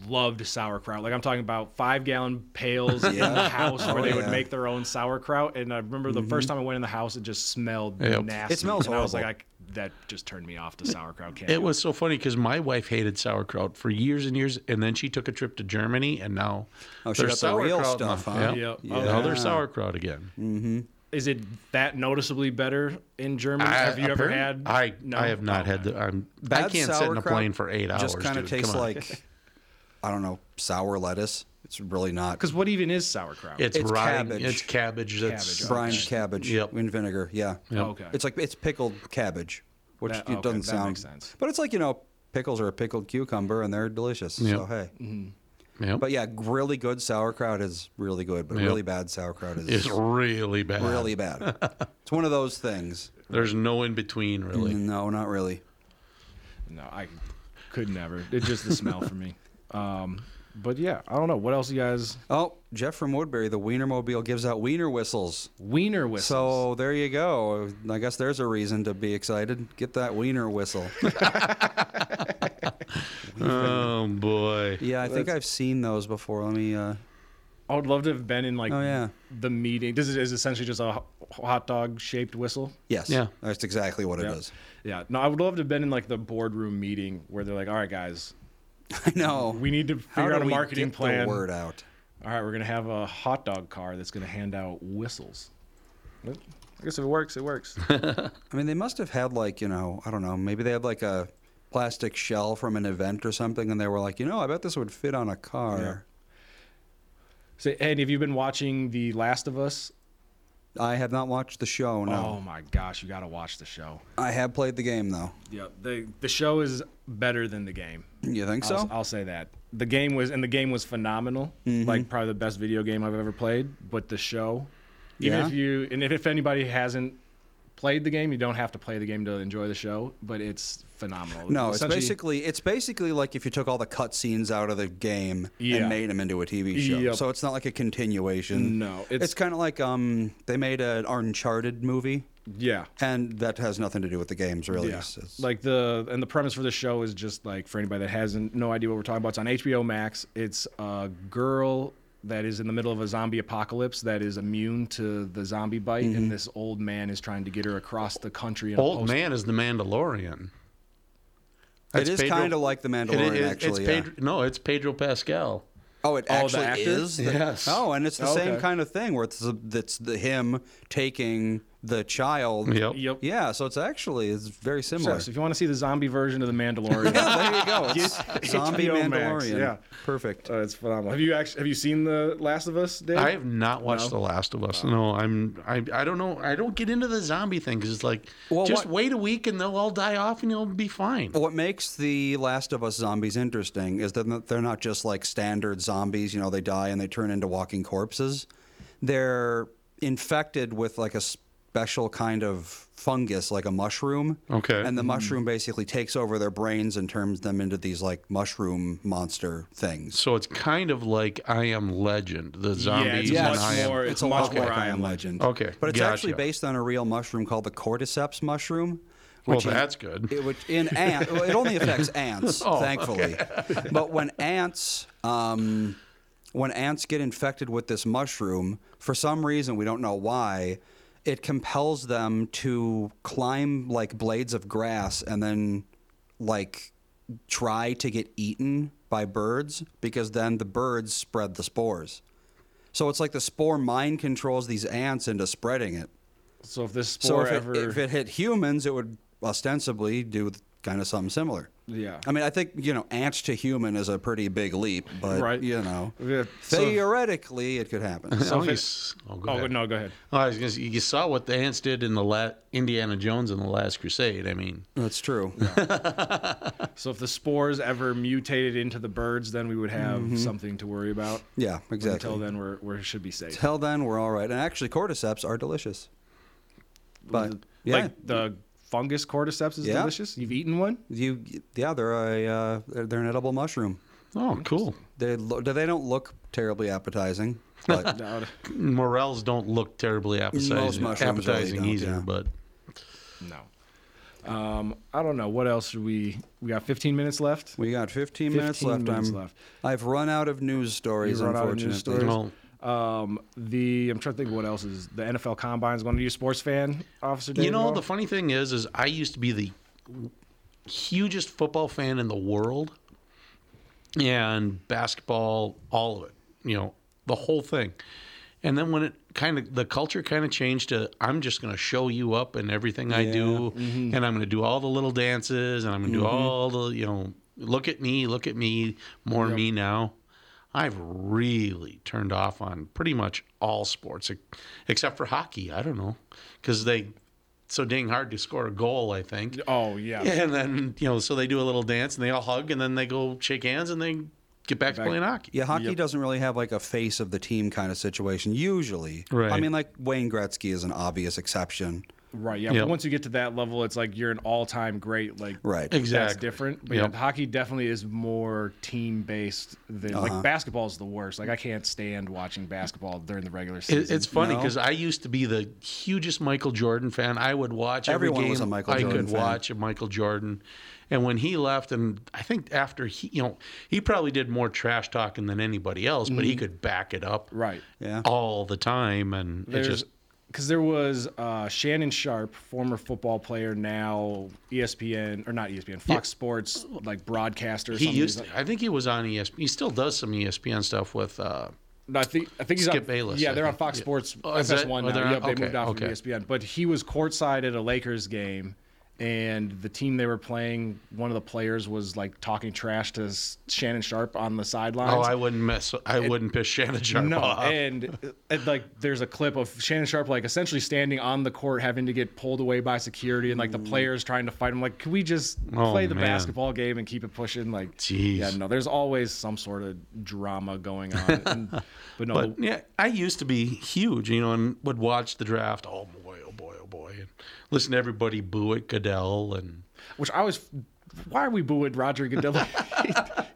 loved sauerkraut. Like I'm talking about five gallon pails in the house where Oh, they would yeah. make their own sauerkraut. And I remember the first time I went in the house, it just smelled Yep. nasty. It smells and I was like. I, that just turned me off to sauerkraut. Can't It was so funny because my wife hated sauerkraut for years and years, and then she took a trip to Germany, and now Oh, she there's the real sauerkraut in stuff, the- huh? Yep. Yep. Now Yeah. there's sauerkraut again. Mm-hmm. Is it that noticeably better in Germany? I- Have you ever had? I No? I have not Oh, had okay. the. I'm. I can't sit in a plane for eight hours. Just kind of tastes Come on. like, I don't know, sour lettuce. It's really not. Because what even is sauerkraut? It's, it's rotting- cabbage. It's cabbage. That's Cabbage, brined cabbage Yep. in vinegar. Yeah. Yep. okay. It's like it's pickled cabbage, which That- it okay, doesn't that sound. makes sense. But it's like you know, pickles are a pickled cucumber, and they're delicious. So Yep. hey. Yep. But yeah, really good sauerkraut is really good, but Yep. really bad sauerkraut is it's really bad. really bad. it's one of those things. There's no in between, really. No, not really. No, I could never. It's just the smell for me. Um, but yeah, I don't know. What else you guys? Oh, Jeff from Woodbury, the Wienermobile gives out wiener whistles. Wiener whistles. So there you go. I guess there's a reason to be excited. Get that wiener whistle. Oh boy. Yeah, I think I've seen those before. Let me. Uh, I would love to have been in like Oh, yeah. the meeting. This is, is essentially just a hot dog shaped whistle. yes. Yeah. That's exactly what it Yeah. is. Yeah. No, I would love to have been in like the boardroom meeting where they're like, "All right, guys, I know. we need to figure out a we marketing get plan. The word out. All right, we're gonna have a hot dog car that's gonna hand out whistles. I guess if it works, it works. I mean, they must have had like you know, I don't know, maybe they had like a plastic shell from an event or something, and they were like, you know, I bet this would fit on a car. so, and have you been watching The Last of Us? I have not watched the show. No. Oh my gosh, you gotta watch the show. I have played the game though. Yeah, the the show is better than the game. You think so? I'll, I'll say that the game was and the game was phenomenal. Mm-hmm. Like probably the best video game I've ever played. But the show, even Yeah? if you and if, if anybody hasn't played the game, you don't have to play the game to enjoy the show. But it's phenomenal. No, it's basically it's basically like if you took all the cutscenes out of the game Yeah. and made them into a TV show. Yep. So it's not like a continuation. No, it's, it's- kind of like um they made an Uncharted movie, yeah. and that has nothing to do with the games really. Yeah. It's- Like the and the premise for the show is just like for anybody that hasn't no idea what we're talking about. It's on HBO Max. It's a girl that is in the middle of a zombie apocalypse that is immune to the zombie bite, Mm-hmm. and this old man is trying to get her across the country. In a Old post- man is the Mandalorian. it is kind of like the It Mandalorian, is- actually. It's yeah. Pedro, no, it's Pedro Pascal. Oh, it Oh, the actually actor? is. The, Yes. Oh, and it's the Oh, same kind of thing where it's the, it's the him taking the child. Yep. Yep. Yeah, so it's actually it's very similar. So if you want to see the zombie version of the Mandalorian, there you go. It's zombie HBO Max, Mandalorian. yeah. Perfect. uh, it's phenomenal. Have you actually have you seen the Last of Us? Dave? I have not watched No? The Last of Us. No, I'm. I. I don't know. I don't get into the zombie thing because it's like Well, just what- wait a week and they'll all die off and you'll be fine. What makes the Last of Us zombies interesting is that they're not just like standard zombies. You know, they die and they turn into walking corpses. They're infected with like a special kind of fungus, like a mushroom. Okay. And the mushroom basically takes over their brains and turns them into these like mushroom monster things. So it's kind of like I Am Legend, the zombies. it's and much I Am. more- It's a much lot more like I I Am Am Legend. Okay, But it's actually based on a real mushroom called the cordyceps mushroom, Well, which is- that's good. It would in ant. it only affects ants, Oh, thankfully. But when ants, um, when ants get infected with this mushroom, for some reason we don't know why, it compels them to climb like blades of grass and then like try to get eaten by birds because then the birds spread the spores. So it's like the spore mind controls these ants into spreading it. So if this So spore if it, ever, if it hit humans, it would ostensibly do kind of something similar. Yeah, I mean, I think you know, ants to human is a pretty big leap, but Right. you know, Yeah, so- theoretically, it could happen. Oh, so if it- oh, oh, go oh ahead. no, go ahead. Oh, I was gonna say, you saw what the ants did in the la- Indiana Jones in the Last Crusade. I mean, That's true. So if the spores ever mutated into the birds, then we would have mm-hmm. something to worry about. Yeah, exactly. Until then, we're we should be safe. Till then, we're all right. And actually, cordyceps are delicious. But yeah, Like the fungus cordyceps is Yeah. delicious. You've eaten one? you yeah, they're a uh, they're, they're an edible mushroom. oh, cool. They lo- they don't look terribly appetizing, but Morels don't look terribly appetizing, mushrooms really appetizing don't, either, yeah. but no. Um, I don't know. What else should we? We got 15 minutes left. we got 15 minutes 15 left. minutes I'm, left. I've run out of news stories. You've run out of unfortunately, news stories? well, Um, the I'm trying to think of what else is the NFL Combine is going to be a sports fan, Officer. You know, all? the funny thing is, is I used to be the hugest football fan in the world, and basketball, all of it. You know, the whole thing. And then when it kind of the culture kind of changed to I'm just going to show you up in everything I do, Mm-hmm. and I'm going to do all the little dances, and I'm going to do all the you know, look at me, look at me, more me now. I've really turned off on pretty much all sports except for hockey. I don't know because they so dang hard to score a goal. I think. oh yeah. And then you know, so they do a little dance and they all hug and then they go shake hands and they get back, to playing hockey. Yeah, hockey doesn't really have like a face of the team kind of situation usually. Right. I mean, like Wayne Gretzky is an obvious exception. Right. Yeah. Yep. But once you get to that level, it's like you're an all-time great. Like Right. That's Exactly. different. But Yep. yeah, hockey definitely is more team-based than Uh-huh. like basketball is the worst. Like I can't stand watching basketball during the regular It, season. it's funny No. because I used to be the hugest Michael Jordan fan. I would watch every game was a Michael I Jordan could fan. watch of Michael Jordan. And when he left, and I think after he, you know, he probably did more trash talking than anybody else, but he could back it up right. Yeah. all the time, and it just because there was uh, Shannon Sharpe, former football player, now ESPN or not ESPN, Fox Sports like broadcaster. Or he something. used. To, I think he was on ESPN. He still does some ESPN stuff with. Uh, No, I think I think he's Skip on, Bayless, Yeah, I they're on. Fox Yeah. Sports Oh, FS1 oh, now. on- Yep, they okay, moved out okay. from ESPN. But he was courtside at a Lakers game, and the team they were playing, one of the players was like talking trash to Shannon Sharpe on the sidelines. oh, I wouldn't mess. I wouldn't piss Shannon Sharpe no, off. and, uh, and like there's a clip of Shannon Sharpe like essentially standing on the court having to get pulled away by security and like the mm. players trying to fight him. Like, can we just Oh, play the man. basketball game and keep it pushing? Like, Jeez. yeah, no, there's always some sort of drama going on. And, but no, But yeah, I used to be huge, you know, and would watch the draft. Oh boy, oh boy, oh boy, and listen to everybody boo at Goodell and. Which I was. Why are we booing Roger Goodell? he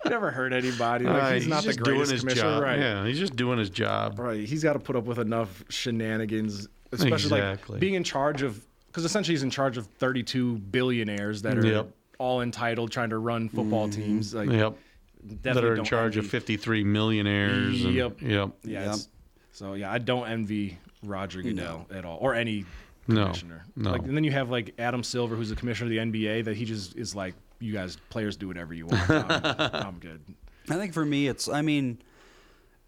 never hurt anybody. Like, Uh, he's, not the just doing greatest his commissioner, job. right? Yeah, he's just doing his job. Right. He's got to put up with enough shenanigans, especially Exactly. like being in charge of. Because essentially, he's in charge of 32 billionaires that are Yep. all entitled, trying to run football teams. Like, Yep. That are in don't charge of 53 millionaires. And, Yep. Yep. Yeah. Yep. So yeah, I don't envy Roger Goodell at all, or any No, commissioner. no. Like, and then you have like Adam Silver, who's the commissioner of the NBA, that he just is like, you guys players do whatever you want. I'm, I'm good. I think for me, it's. I mean,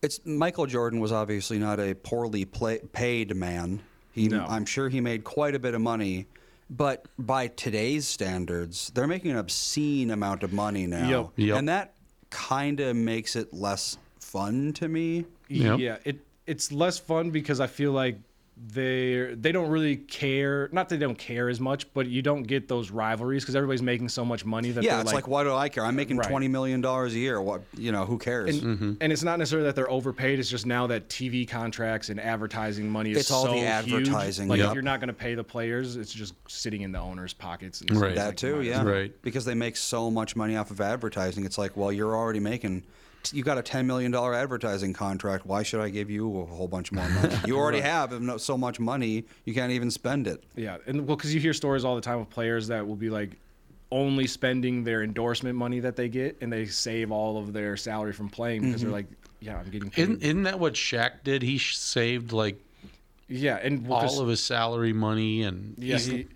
it's Michael Jordan was obviously not a poorly play, paid man. He, No. I'm sure he made quite a bit of money, but by today's standards, they're making an obscene amount of money now, Yep. Yep. and that kind of makes it less fun to me. Yep. Yeah, it it's less fun because I feel like they they don't really care. Not that they don't care as much, but you don't get those rivalries because everybody's making so much money that Yeah, they're it's like, why do I care? I'm making Right. twenty million dollars a year. What you know? Who cares? and, Mm-hmm. and it's not necessarily that they're overpaid. It's just now that TV contracts and advertising money is It's all so the huge, advertising, Like yep. if you're not going to pay the players, it's just sitting in the owners' pockets. And Right. That too, yeah. Right. Because they make so much money off of advertising. It's like, well, you're already making you got a ten million dollar advertising contract. Why should I give you a whole bunch more money? You already have so much money, you can't even spend it. Yeah, and well, because you hear stories all the time of players that will be like only spending their endorsement money that they get, and they save all of their salary from playing because Mm-hmm. they're like, yeah, I'm getting paid. Isn't, isn't that what Shaq did? He sh- saved like yeah, and well, 'cause- all of his salary money and yeah, he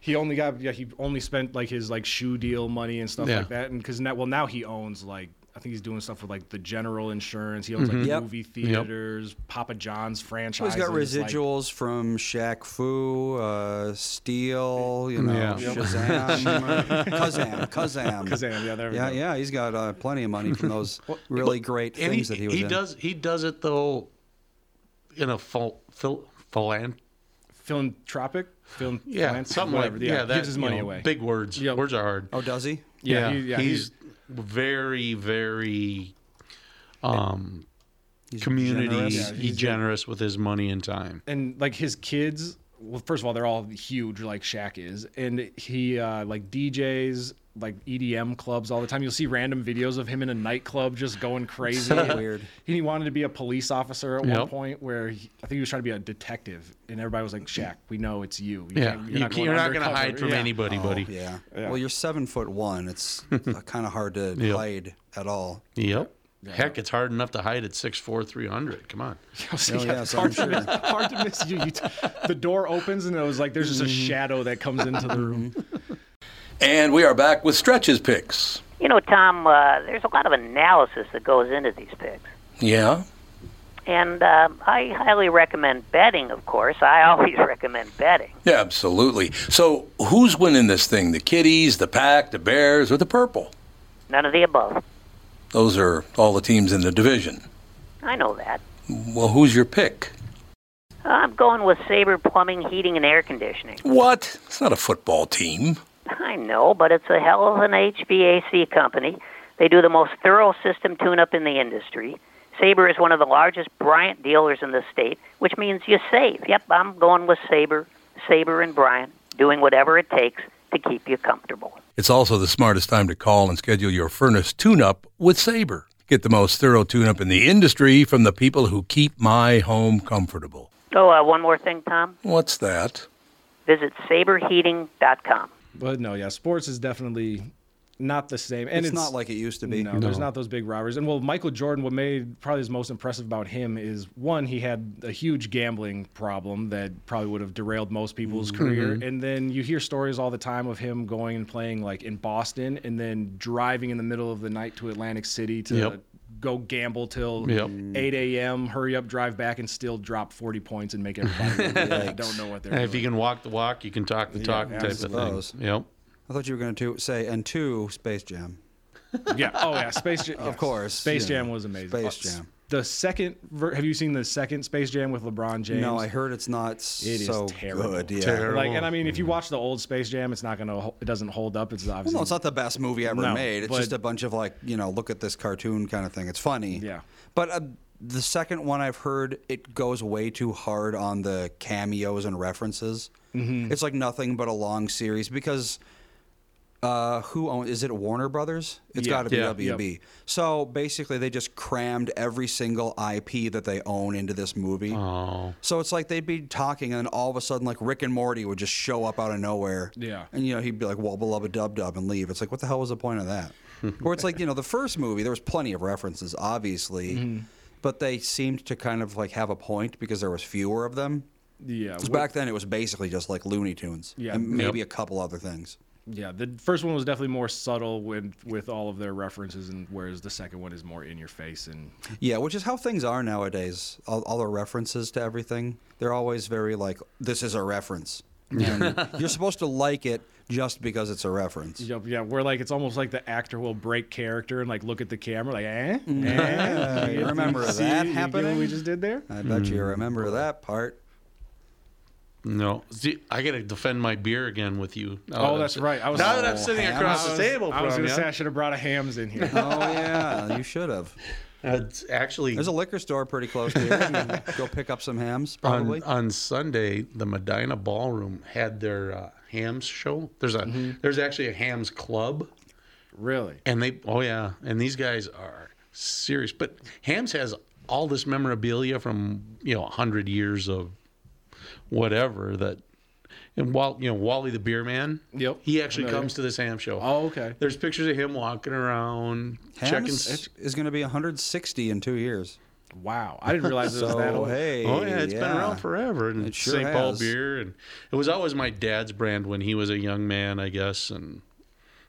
he only got yeah he only spent like his like shoe deal money and stuff Yeah. like that, and because now well now he owns like. I think he's doing stuff with like the General Insurance. He owns like Yep. movie theaters, Papa John's Well, franchise. he's got residuals from Shaq Fu, uh, Steel, you know, Yeah. Shazam, Kazam, Kazam. Kazam, yeah, there we yeah, go. yeah, he's got uh, plenty of money from those really great and things he, that he was he in. does he does it though in a phil, phil, philan, philanthropic, film, yeah philan- something whatever. like yeah, yeah that gives his you money know, away. big words Yep. words are hard Oh, does he? Yeah, yeah, he- yeah, he's very very um He's community generous. Yeah, he's he's- generous with his money and time and like his kids well first of all they're all huge like Shaq is and he uh like DJs like EDM clubs all the time you'll see random videos of him in a nightclub just going crazy Weird. he wanted to be a police officer at one point where he, I think he was trying to be a detective and everybody was like Shaq we know it's you, you yeah can't- you're not, going going to hide from Yeah. anybody Oh, buddy yeah. Yeah. Well, you're seven foot one. It's kind of hard to Yep. hide at all. yep heck it's hard enough to hide at 6'4 300 come on So, Oh, yeah, yeah, so hard, I'm to miss, hard to miss you. you t- the door opens and it was like there's just a Mm-hmm. shadow that comes into the room. And we are back with Stretch's picks. You know, Tom, uh, there's a lot of analysis that goes into these picks. Yeah? And uh, I highly recommend betting, of course. I always recommend betting. Yeah, absolutely. So who's winning this thing? The Kitties, the Pack, the Bears, or the Purple? None of the above. Those are all the teams in the division. I know that. Well, who's your pick? Uh, I'm going with Sabre Plumbing, Heating, and Air Conditioning. What? It's not a football team. I know, but it's a hell of an HVAC company. They do the most thorough system tune-up in the industry. Sabre is one of the largest Bryant dealers in the state, which means you save. Yep, I'm going with Sabre, Sabre and Bryant, doing whatever it takes to keep you comfortable. It's also the smartest time to call and schedule your furnace tune-up with Sabre. Get the most thorough tune-up in the industry from the people who keep my home comfortable. Oh, uh, one more thing, Tom. What's that? Visit saberheating.com. But no, yeah, sports is definitely not the same. And It's it's, not like it used to be. No, there's not those big robberies. And well, Michael Jordan, what made probably his most impressive about him is one, he had a huge gambling problem that probably would have derailed most people's mm-hmm. career. And then you hear stories all the time of him going and playing like in Boston and then driving in the middle of the night to Atlantic City to Yep. go gamble till Yep. 8 a.m., hurry up, drive back, and still drop 40 points and make everybody look like they don't know what they're And doing. if you can walk the walk you can talk the talk I type of thing suppose. yep I thought you were going to say, and two, Space Jam. Yeah. Oh yeah. Space Jam. Of course, Space Jam know, was amazing. Space Uh, Jam. The second. Ver- have you seen the second Space Jam with LeBron James? No, I heard it's not s- It is so terrible. good. Yeah. Terrible. Like, and I mean, if you watch the old Space Jam, it's not gonna. It doesn't hold up. It's obviously. Well, no, it's not the best movie ever No, made. It's but- just a bunch of like, you know, look at this cartoon kind of thing. It's funny. Yeah. But uh, the second one I've heard, it goes way too hard on the cameos and references. Mm-hmm. It's like nothing but a long series because uh, who owns? Is it Warner Brothers? It's Yeah. got to be Yeah. WB. So basically, they just crammed every single IP that they own into this movie. oh So it's like they'd be talking, and then all of a sudden, like Rick and Morty would just show up out of nowhere. Yeah. And you know, he'd be like wubba lubba dub dub and leave. It's like, what the hell was the point of that? or it's like, you know, the first movie, there was plenty of references, obviously, Mm-hmm. but they seemed to kind of like have a point because there was fewer of them. Yeah. 'Cause wh- back then, it was basically just like Looney Tunes. Yeah. And maybe Yep. a couple other things. Yeah. The first one was definitely more subtle with with all of their references, and whereas the second one is more in your face and. Yeah, which is how things are nowadays. All, all the references to everything, they're always very like, this is a reference. And you're supposed to like it just because it's a reference. Yep, yeah, where like it's almost like the actor will break character and like look at the camera like, eh, Yeah, eh? you remember See, that you get what happening? we just did there. I bet you remember that part. No See, i gotta defend my beer again with you now Oh, that I'm that's right. I was now that i'm sitting Hamm's? across I the was- table I was gonna you say I should have brought a Hamm's in here. Oh yeah, you should have. it's actually There's a liquor store pretty close to here. Go pick up some Hamm's, probably. on, on Sunday, the Medina Ballroom had their uh, Hamm's show. There's a there's actually a Hamm's club, really? and they oh yeah, and these guys are serious. But Hamm's has all this memorabilia from you know hundred years of whatever that. And Wall, you know Wally the Beer Man. Yep. He actually comes to this ham show. Oh, okay. There's pictures of him walking around, checking. Hamm's is going to be 160 in two years. Wow, I didn't realize it was So, that old. hey, Oh yeah, it's been around forever. And It sure St. Paul beer, and it was always my dad's brand when he was a young man, I guess, and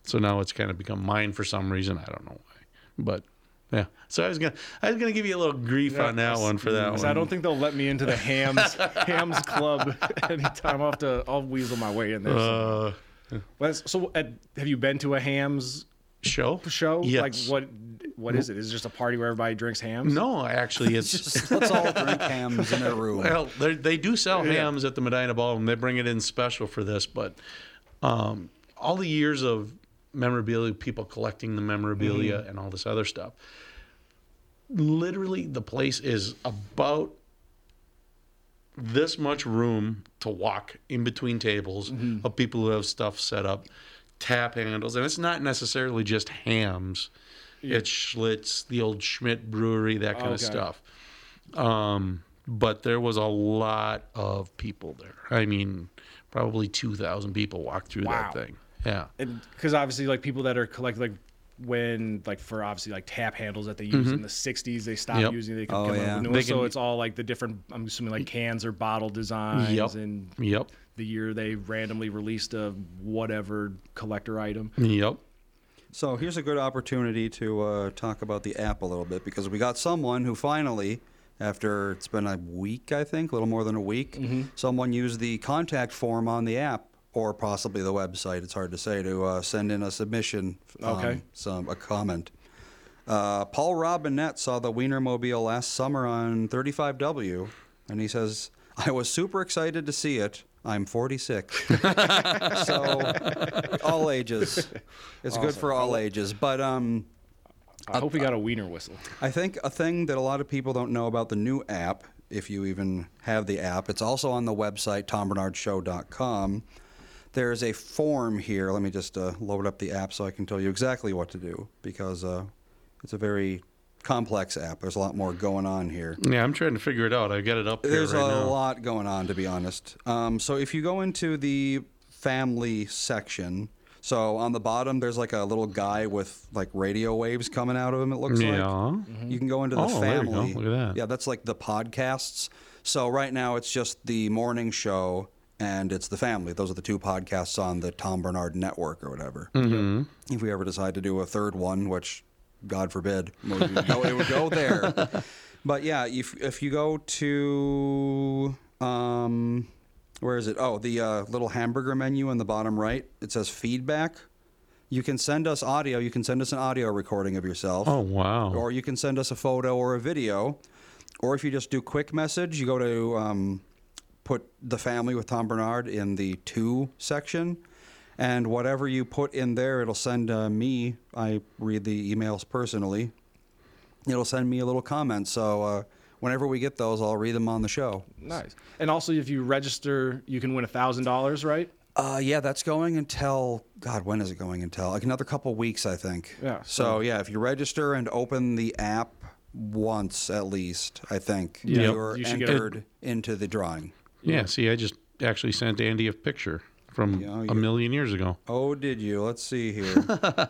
so now it's kind of become mine for some reason. I don't know why, but yeah. So I was gonna, I was gonna give you a little grief on that one for that one. I don't think they'll let me into the Hamm's Hamm's club anytime. I'll have to. I'll weasel my way in there. Uh, Well, so, at, have you been to a Hamm's show show? Yes. Like what? What is it? Is it just a party where everybody drinks Hamm's? No, actually, it's Just let's all drink Hamm's in a room. Well, they they do sell Yeah. Hamm's at the Medina Ballroom. They bring it in special for this, but um, all the years of memorabilia, people collecting the memorabilia Mm-hmm. and all this other stuff. Literally, the place is about this much room to walk in between tables Mm-hmm. of people who have stuff set up, tap handles, and it's not necessarily just Hamm's. It's Schlitz, the old Schmidt Brewery, that kind of stuff. Um, but there was a lot of people there. I mean, probably two thousand people walked through Wow. that thing. Yeah. because obviously like people that are collect like when like for obviously like tap handles that they use Mm-hmm. in the 60s they stopped Yep. using they could Oh, come up yeah. with new They ones. so can- it's all like the different i'm assuming like cans or bottle designs Yep. and Yep. the year they randomly released a whatever collector item Yep. So here's a good opportunity to uh, talk about the app a little bit because we got someone who finally, after it's been a week, I think, a little more than a week, Mm-hmm. someone used the contact form on the app or possibly the website. It's hard to say to uh, send in a submission, um, Okay. some a comment. Uh, Paul Robinette saw the Wienermobile last summer on 35W, and he says, "I was super excited to see it." I'm 46. so all ages. It's good for all ages. But um, i hope we got a wiener whistle I think a thing that a lot of people don't know about the new app, if you even have the app, it's also on the website, tombarnardshow.com. There's a form here. Let me just uh, load up the app so I can tell you exactly what to do because uh, it's a very complex app. There's a lot more going on here. Yeah, I'm trying to figure it out. I got it up here There's right a now. lot going on, to be honest. Um, so if you go into the family section, so on the bottom there's like a little guy with like radio waves coming out of him. It looks Yeah. like. You can go into the Oh, there you go. family. Look at that. Yeah, that's like the podcasts. So right now it's just the morning show and it's the family. Those are the two podcasts on the Tom Barnard Network or whatever. Mm-hmm. If we ever decide to do a third one, which God forbid, it would go, it would go there. But yeah, if if you go to um, where is it? Oh, the uh, little hamburger menu in the bottom right. It says feedback. You can send us audio. You can send us an audio recording of yourself. Oh wow. Or you can send us a photo or a video. Or if you just do quick message, you go to um, put the family with Tom Barnard in the two section. And whatever you put in there, it'll send uh, me, I read the emails personally, it'll send me a little comment. So uh, whenever we get those, I'll read them on the show. nice and also if you register you can win a thousand dollars right Uh, yeah, that's going until God. When is it going until? Like another couple weeks, I think. Yeah, So, yeah, if you register and open the app once at least, I think Yeah. you're You should get- entered into the drawing. Yeah. See, I just actually sent Andy a picture from Yeah, a million years ago. Oh, did you? Let's see here.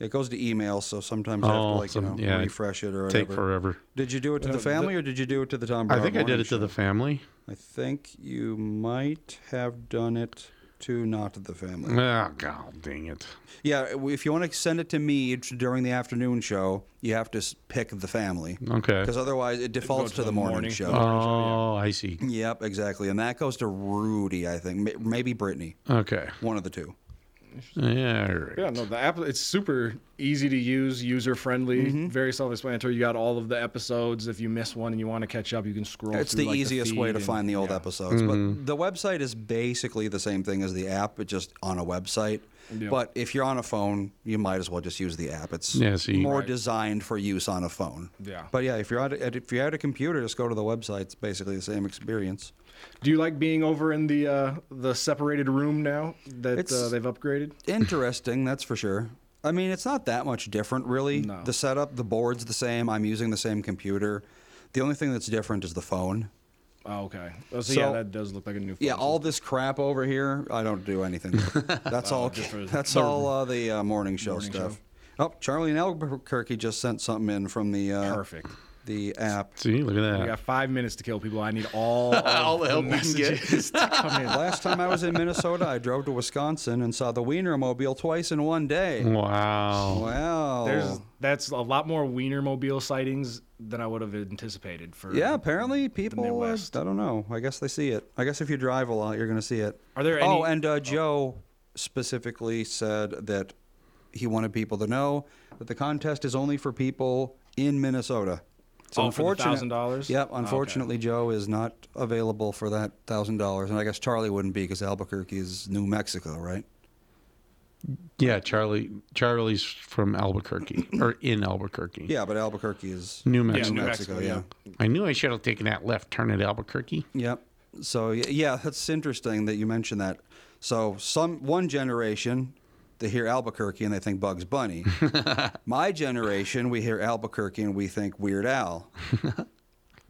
it goes to email, so sometimes I have to Oh, like some- you know yeah, refresh it or Take whatever. forever. Did you do it to Uh, the the- family or did you do it to the Tom? I think I did Morning it to the family. I think you might have done it to not the family. Ah, God dang it. Yeah, if you want to send it to me during the afternoon show, you have to pick the family. Okay. Because otherwise, it defaults to the, morning, show. Oh, I see. Yep, exactly. And that goes to Rudy, I think. Maybe Brittany. Okay. One of the two. Yeah. all right. Yeah, no, the app it's super easy to use, user friendly, Mm-hmm. very self-explanatory. You got all of the episodes. If you miss one and you want to catch up, you can scroll. It's through, the like, easiest way to and- find the old yeah. episodes. But the website is basically the same thing as the app, but just on a website. Yeah. But if you're on a phone, you might as well just use the app. It's Yeah, see. more Right. designed for use on a phone. Yeah. But yeah, if you're at if you're at a computer, just go to the website. It's basically the same experience. Do you like being over in the uh, the separated room now that uh, they've upgraded? Interesting, that's for sure. I mean, it's not that much different, really. No. The setup, the board's the same. I'm using the same computer. The only thing that's different is the phone. Oh, okay. Oh, so, So- yeah, that does look like a new. Phone yeah, all this crap over here, I don't do anything. That's all. That's the all uh, the uh, morning show morning stuff. show. Oh, Charlie in Albuquerque just sent something in from the uh, perfect. The app. See, look at that. We that. got five minutes to kill people. I need all All the help we can get. messages to come in. Last time I was in Minnesota, I drove to Wisconsin and saw the Wienermobile twice in one day. Wow. Wow. There's that's a lot more Wienermobile sightings than I would have anticipated for. yeah, apparently people. Uh, Midwest. I don't know. I guess they see it. I guess if you drive a lot, you're going to see it. Are there Any... Oh, and uh, Joe specifically said that he wanted people to know that the contest is only for people in Minnesota. So Oh, for the unfortunate- $1,000? Yep. Oh, okay. Unfortunately, Joe is not available for that thousand dollars, and I guess Charlie wouldn't be because Albuquerque is New Mexico, right? Yeah, Charlie. Charlie's from Albuquerque or in Albuquerque. Yeah, but Albuquerque is New Mexico. Yeah, Mexico. New Mexico, Mexico. yeah. I knew I should have taken that left turn at Albuquerque. Yep. So yeah, that's interesting that you mentioned that. So some one generation they hear Albuquerque and they think Bugs Bunny. My generation, we hear Albuquerque and we think Weird Al.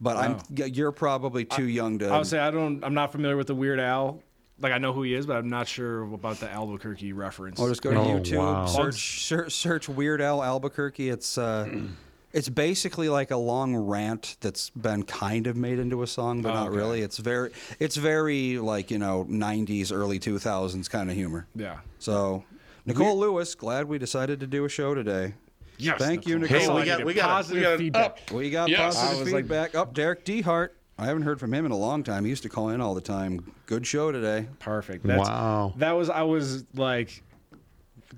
But I'm you're probably too young to. I would say I don't. I'm not familiar with the Weird Al. Like I know who he is, but I'm not sure about the Albuquerque reference. Or just go to Oh, YouTube, wow. search, search search Weird Al Albuquerque. It's uh, it's basically like a long rant that's been kind of made into a song, but Oh, not okay. really. It's very it's very like you know '90s, early 2000s kind of humor. Yeah. So, Nicole Lewis, glad we decided to do a show today. Yes. Thank you, Nicole. Nicole. Hey, we got- we got- we positive got an feedback. We got Yes. positive I was like- feedback. Up, Derek Dehart. I haven't heard from him in a long time. He used to call in all the time. Good show today. Perfect. That's, Wow. That was I was like,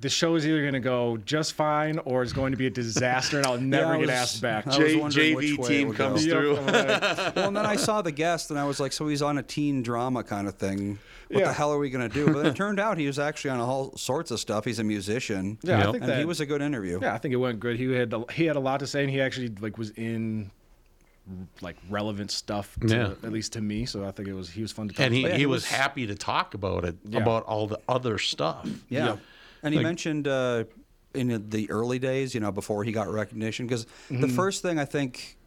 the show is either going to go just fine or it's going to be a disaster, and I'll never I get asked back. I was J- wondering JV which way it team comes go. through. Well, and then I saw the guest, and I was like, so he's on a teen drama kind of thing. What Yeah. the hell are we going to do? But then it turned out he was actually on all sorts of stuff. He's a musician. Yeah, Yep. I think and that he was a good interview. Yeah, I think it went good. He had a, he had a lot to say, and he actually like was in like relevant stuff. To, Yeah. At least to me, so I think it was he was fun to talk. And he, to. yeah, he he was was- happy to talk about it, Yeah. about all the other stuff. Yeah. And he Like- mentioned uh, in the early days, you know, before he got recognition, because the Mm-hmm. first thing I think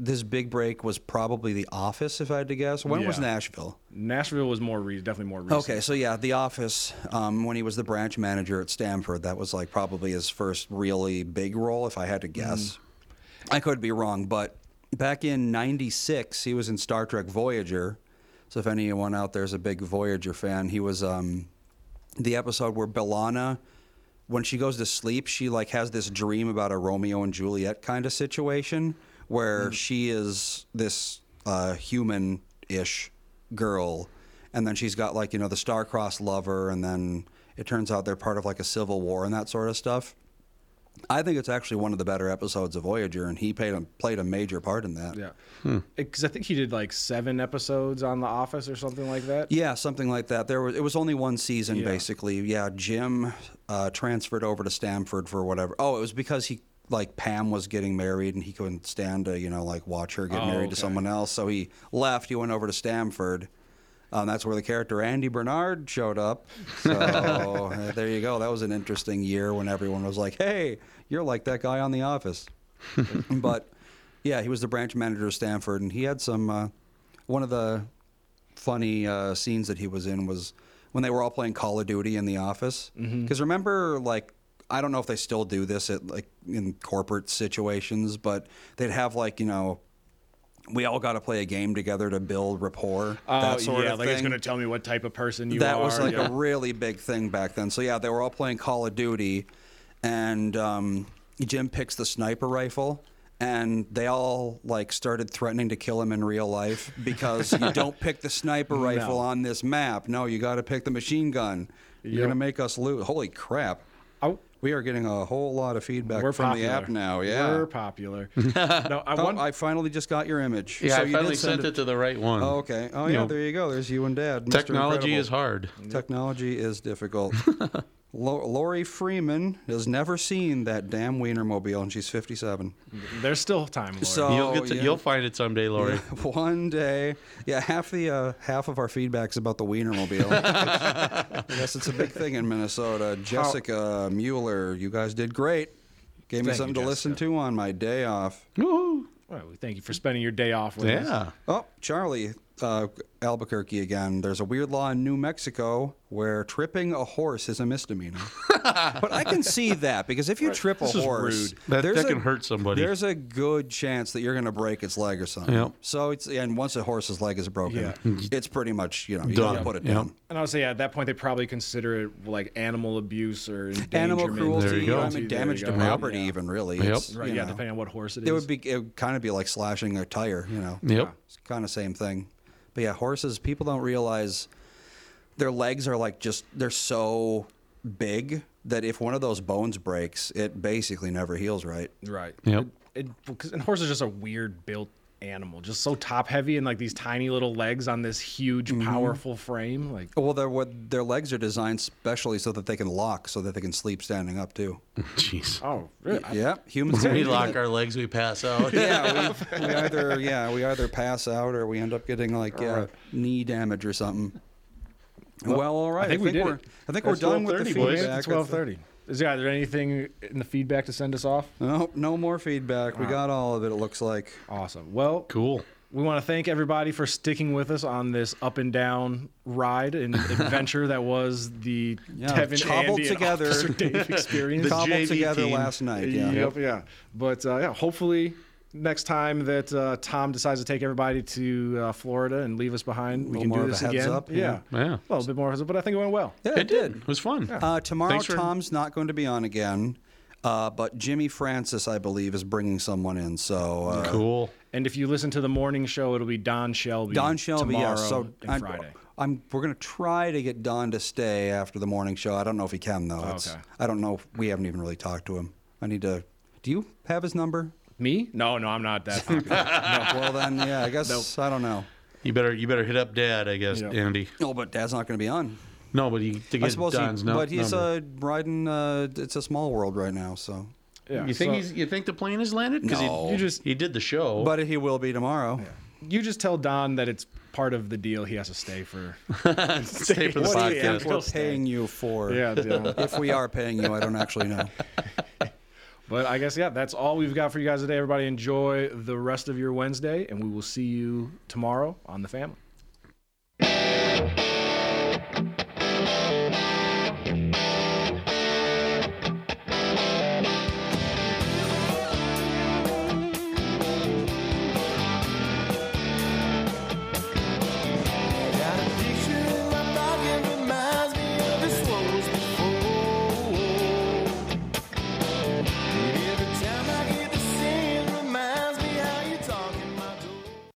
this big break was probably The Office, if I had to guess. When was Nashville? Nashville was more re- definitely more recent. Okay, so yeah, The Office. Um, when he was the branch manager at Stamford, that was like probably his first really big role, if I had to guess. I could be wrong, but back in '96, he was in Star Trek Voyager. So if anyone out there is a big Voyager fan, he was um, the episode where B'Elanna, when she goes to sleep, she like has this dream about a Romeo and Juliet kind of situation where she is this uh, human-ish girl, and then she's got like you know the star-crossed lover, and then it turns out they're part of like a civil war and that sort of stuff. I think it's actually one of the better episodes of Voyager, and he played a, played a major part in that. Yeah, because I think he did like seven episodes on The Office or something like that. Yeah, something like that. There was it was only one season Yeah. basically. Yeah, Jim uh, transferred over to Stamford for whatever. Oh, it was because he like Pam was getting married and he couldn't stand to you know like watch her get Oh, married to someone else. So he left. He went over to Stamford. Um, that's where the character Andy Bernard showed up. So uh, there you go. That was an interesting year when everyone was like, "Hey, you're like that guy on The Office." but yeah, he was the branch manager of Stamford, and he had some. Uh, one of the funny uh, scenes that he was in was when they were all playing Call of Duty in the office. Because remember, like, I don't know if they still do this at like in corporate situations, but they'd have like you know. We all got to play a game together to build rapport. Oh, that sort yeah, of like thing it's going to tell me what type of person you that are. That was like yeah. a really big thing back then. So yeah, they were all playing Call of Duty, and um, Jim picks the sniper rifle, and they all like started threatening to kill him in real life because you don't pick the sniper rifle on this map. No, you got to pick the machine gun. You're Yep. gonna make us lose. Holy crap! I- We are getting a whole lot of feedback we're from popular. the app now. Yeah. we're popular. no, I Oh, want. I finally just got your image. Yeah, So I you finally send sent it to the right one. Oh, okay. Oh, You yeah, know, there you go. There's you and Dad. Mr. Technology Incredible. is hard. Technology is difficult. Lo- Lori Freeman has never seen that damn Wienermobile, and she's 57. There's still time. Lori. So you'll get to, yeah. you'll find it someday, Lori. One day, yeah, half the uh, half of our feedback's about the Wienermobile. I guess it's a big thing in Minnesota. Jessica Mueller, you guys did great. Gave me Thank you, something to listen to on my day off. Woo! Well, we thank you for spending your day off with us. Yeah. Oh, Charlie, uh, Albuquerque again. There's a weird law in New Mexico where tripping a horse is a misdemeanor. but I can see that because if you trip a This horse, rude. That- there's that a- can hurt somebody. There's a good chance that you're going to break its leg or something. Yep. So it's and once a horse's leg is broken, Yeah. it's pretty much you know you got to Done. put it Yep. down. And I would say, yeah, at that point, they probably consider it like animal abuse or. Animal cruelty, There you go. I There mean, you damage to property, Yeah. even really. Yep. It's, Right, yeah, know, depending on what horse it is. It would be it would kind of be like slashing a tire, you know. Yep. It's kind of same thing. But yeah, horses, people don't realize their legs are like just they're so big that if one of those bones breaks, it basically never heals right. Right. Yep. It, it, 'cause- and horse is just a weird built animal, just so top heavy and like these tiny little legs on this huge, Mm-hmm. powerful frame. Like, Well, their what their legs are designed specially so that they can lock, so that they can sleep standing up too. Jeez. oh, really? I- Yeah, humans. We lock our legs, we pass out. Yeah, we, we either yeah we either pass out or we end up getting like yeah, knee damage or something. Well, all right. I think we did we're it. I think That's we're done with the 12:30, boys. feedback. Twelve thirty. Is yeah? Is there anything in the feedback to send us off? No, no more feedback. We got all of it. It looks like. Awesome. Well, Cool. we want to thank everybody for sticking with us on this up and down ride and adventure that was the Yeah, Tevin cobbled Andy and together. Officer Dave experience. The Cobbled JV together team. last night. Yeah. Yep, yeah. But uh, yeah, hopefully next time that uh, Tom decides to take everybody to uh, Florida and leave us behind, we can more do of a this heads again. up, yeah. yeah. Yeah. a little bit more, heads up, but I think it went well. Yeah, It did. It was fun. Uh, tomorrow, Thanks for- Tom's not going to be on again, uh, but Jimmy Francis, I believe, is bringing someone in. So uh, cool. And if you listen to the morning show, it'll be Don Shelby. Don Shelby, tomorrow yeah. So and Friday. I'm we're going to try to get Don to stay after the morning show. I don't know if he can though. It's- Okay. I don't know. if- We haven't even really talked to him. I need to. Do you have his number? Me? No, no, I'm not that popular. no. Well then, yeah. I guess I don't know. You better you better hit up Dad, I guess, Yeah. Andy. No, but Dad's not going to be on. No, but he to I suppose Don's he, no, but he's number. uh, riding. Uh, it's a small world right now, so. Yeah, you think so- he's you think the plane has landed? No. he, You just- he did the show. But he will be tomorrow. you just tell Don that it's part of the deal. He has to stay for. stay for the What do you think podcast. we're He'll paying you for? Yeah, yeah. If we are paying you, I don't actually know. But I guess, yeah, that's all we've got for you guys today. Everybody, enjoy the rest of your Wednesday, and we will see you tomorrow on The Family.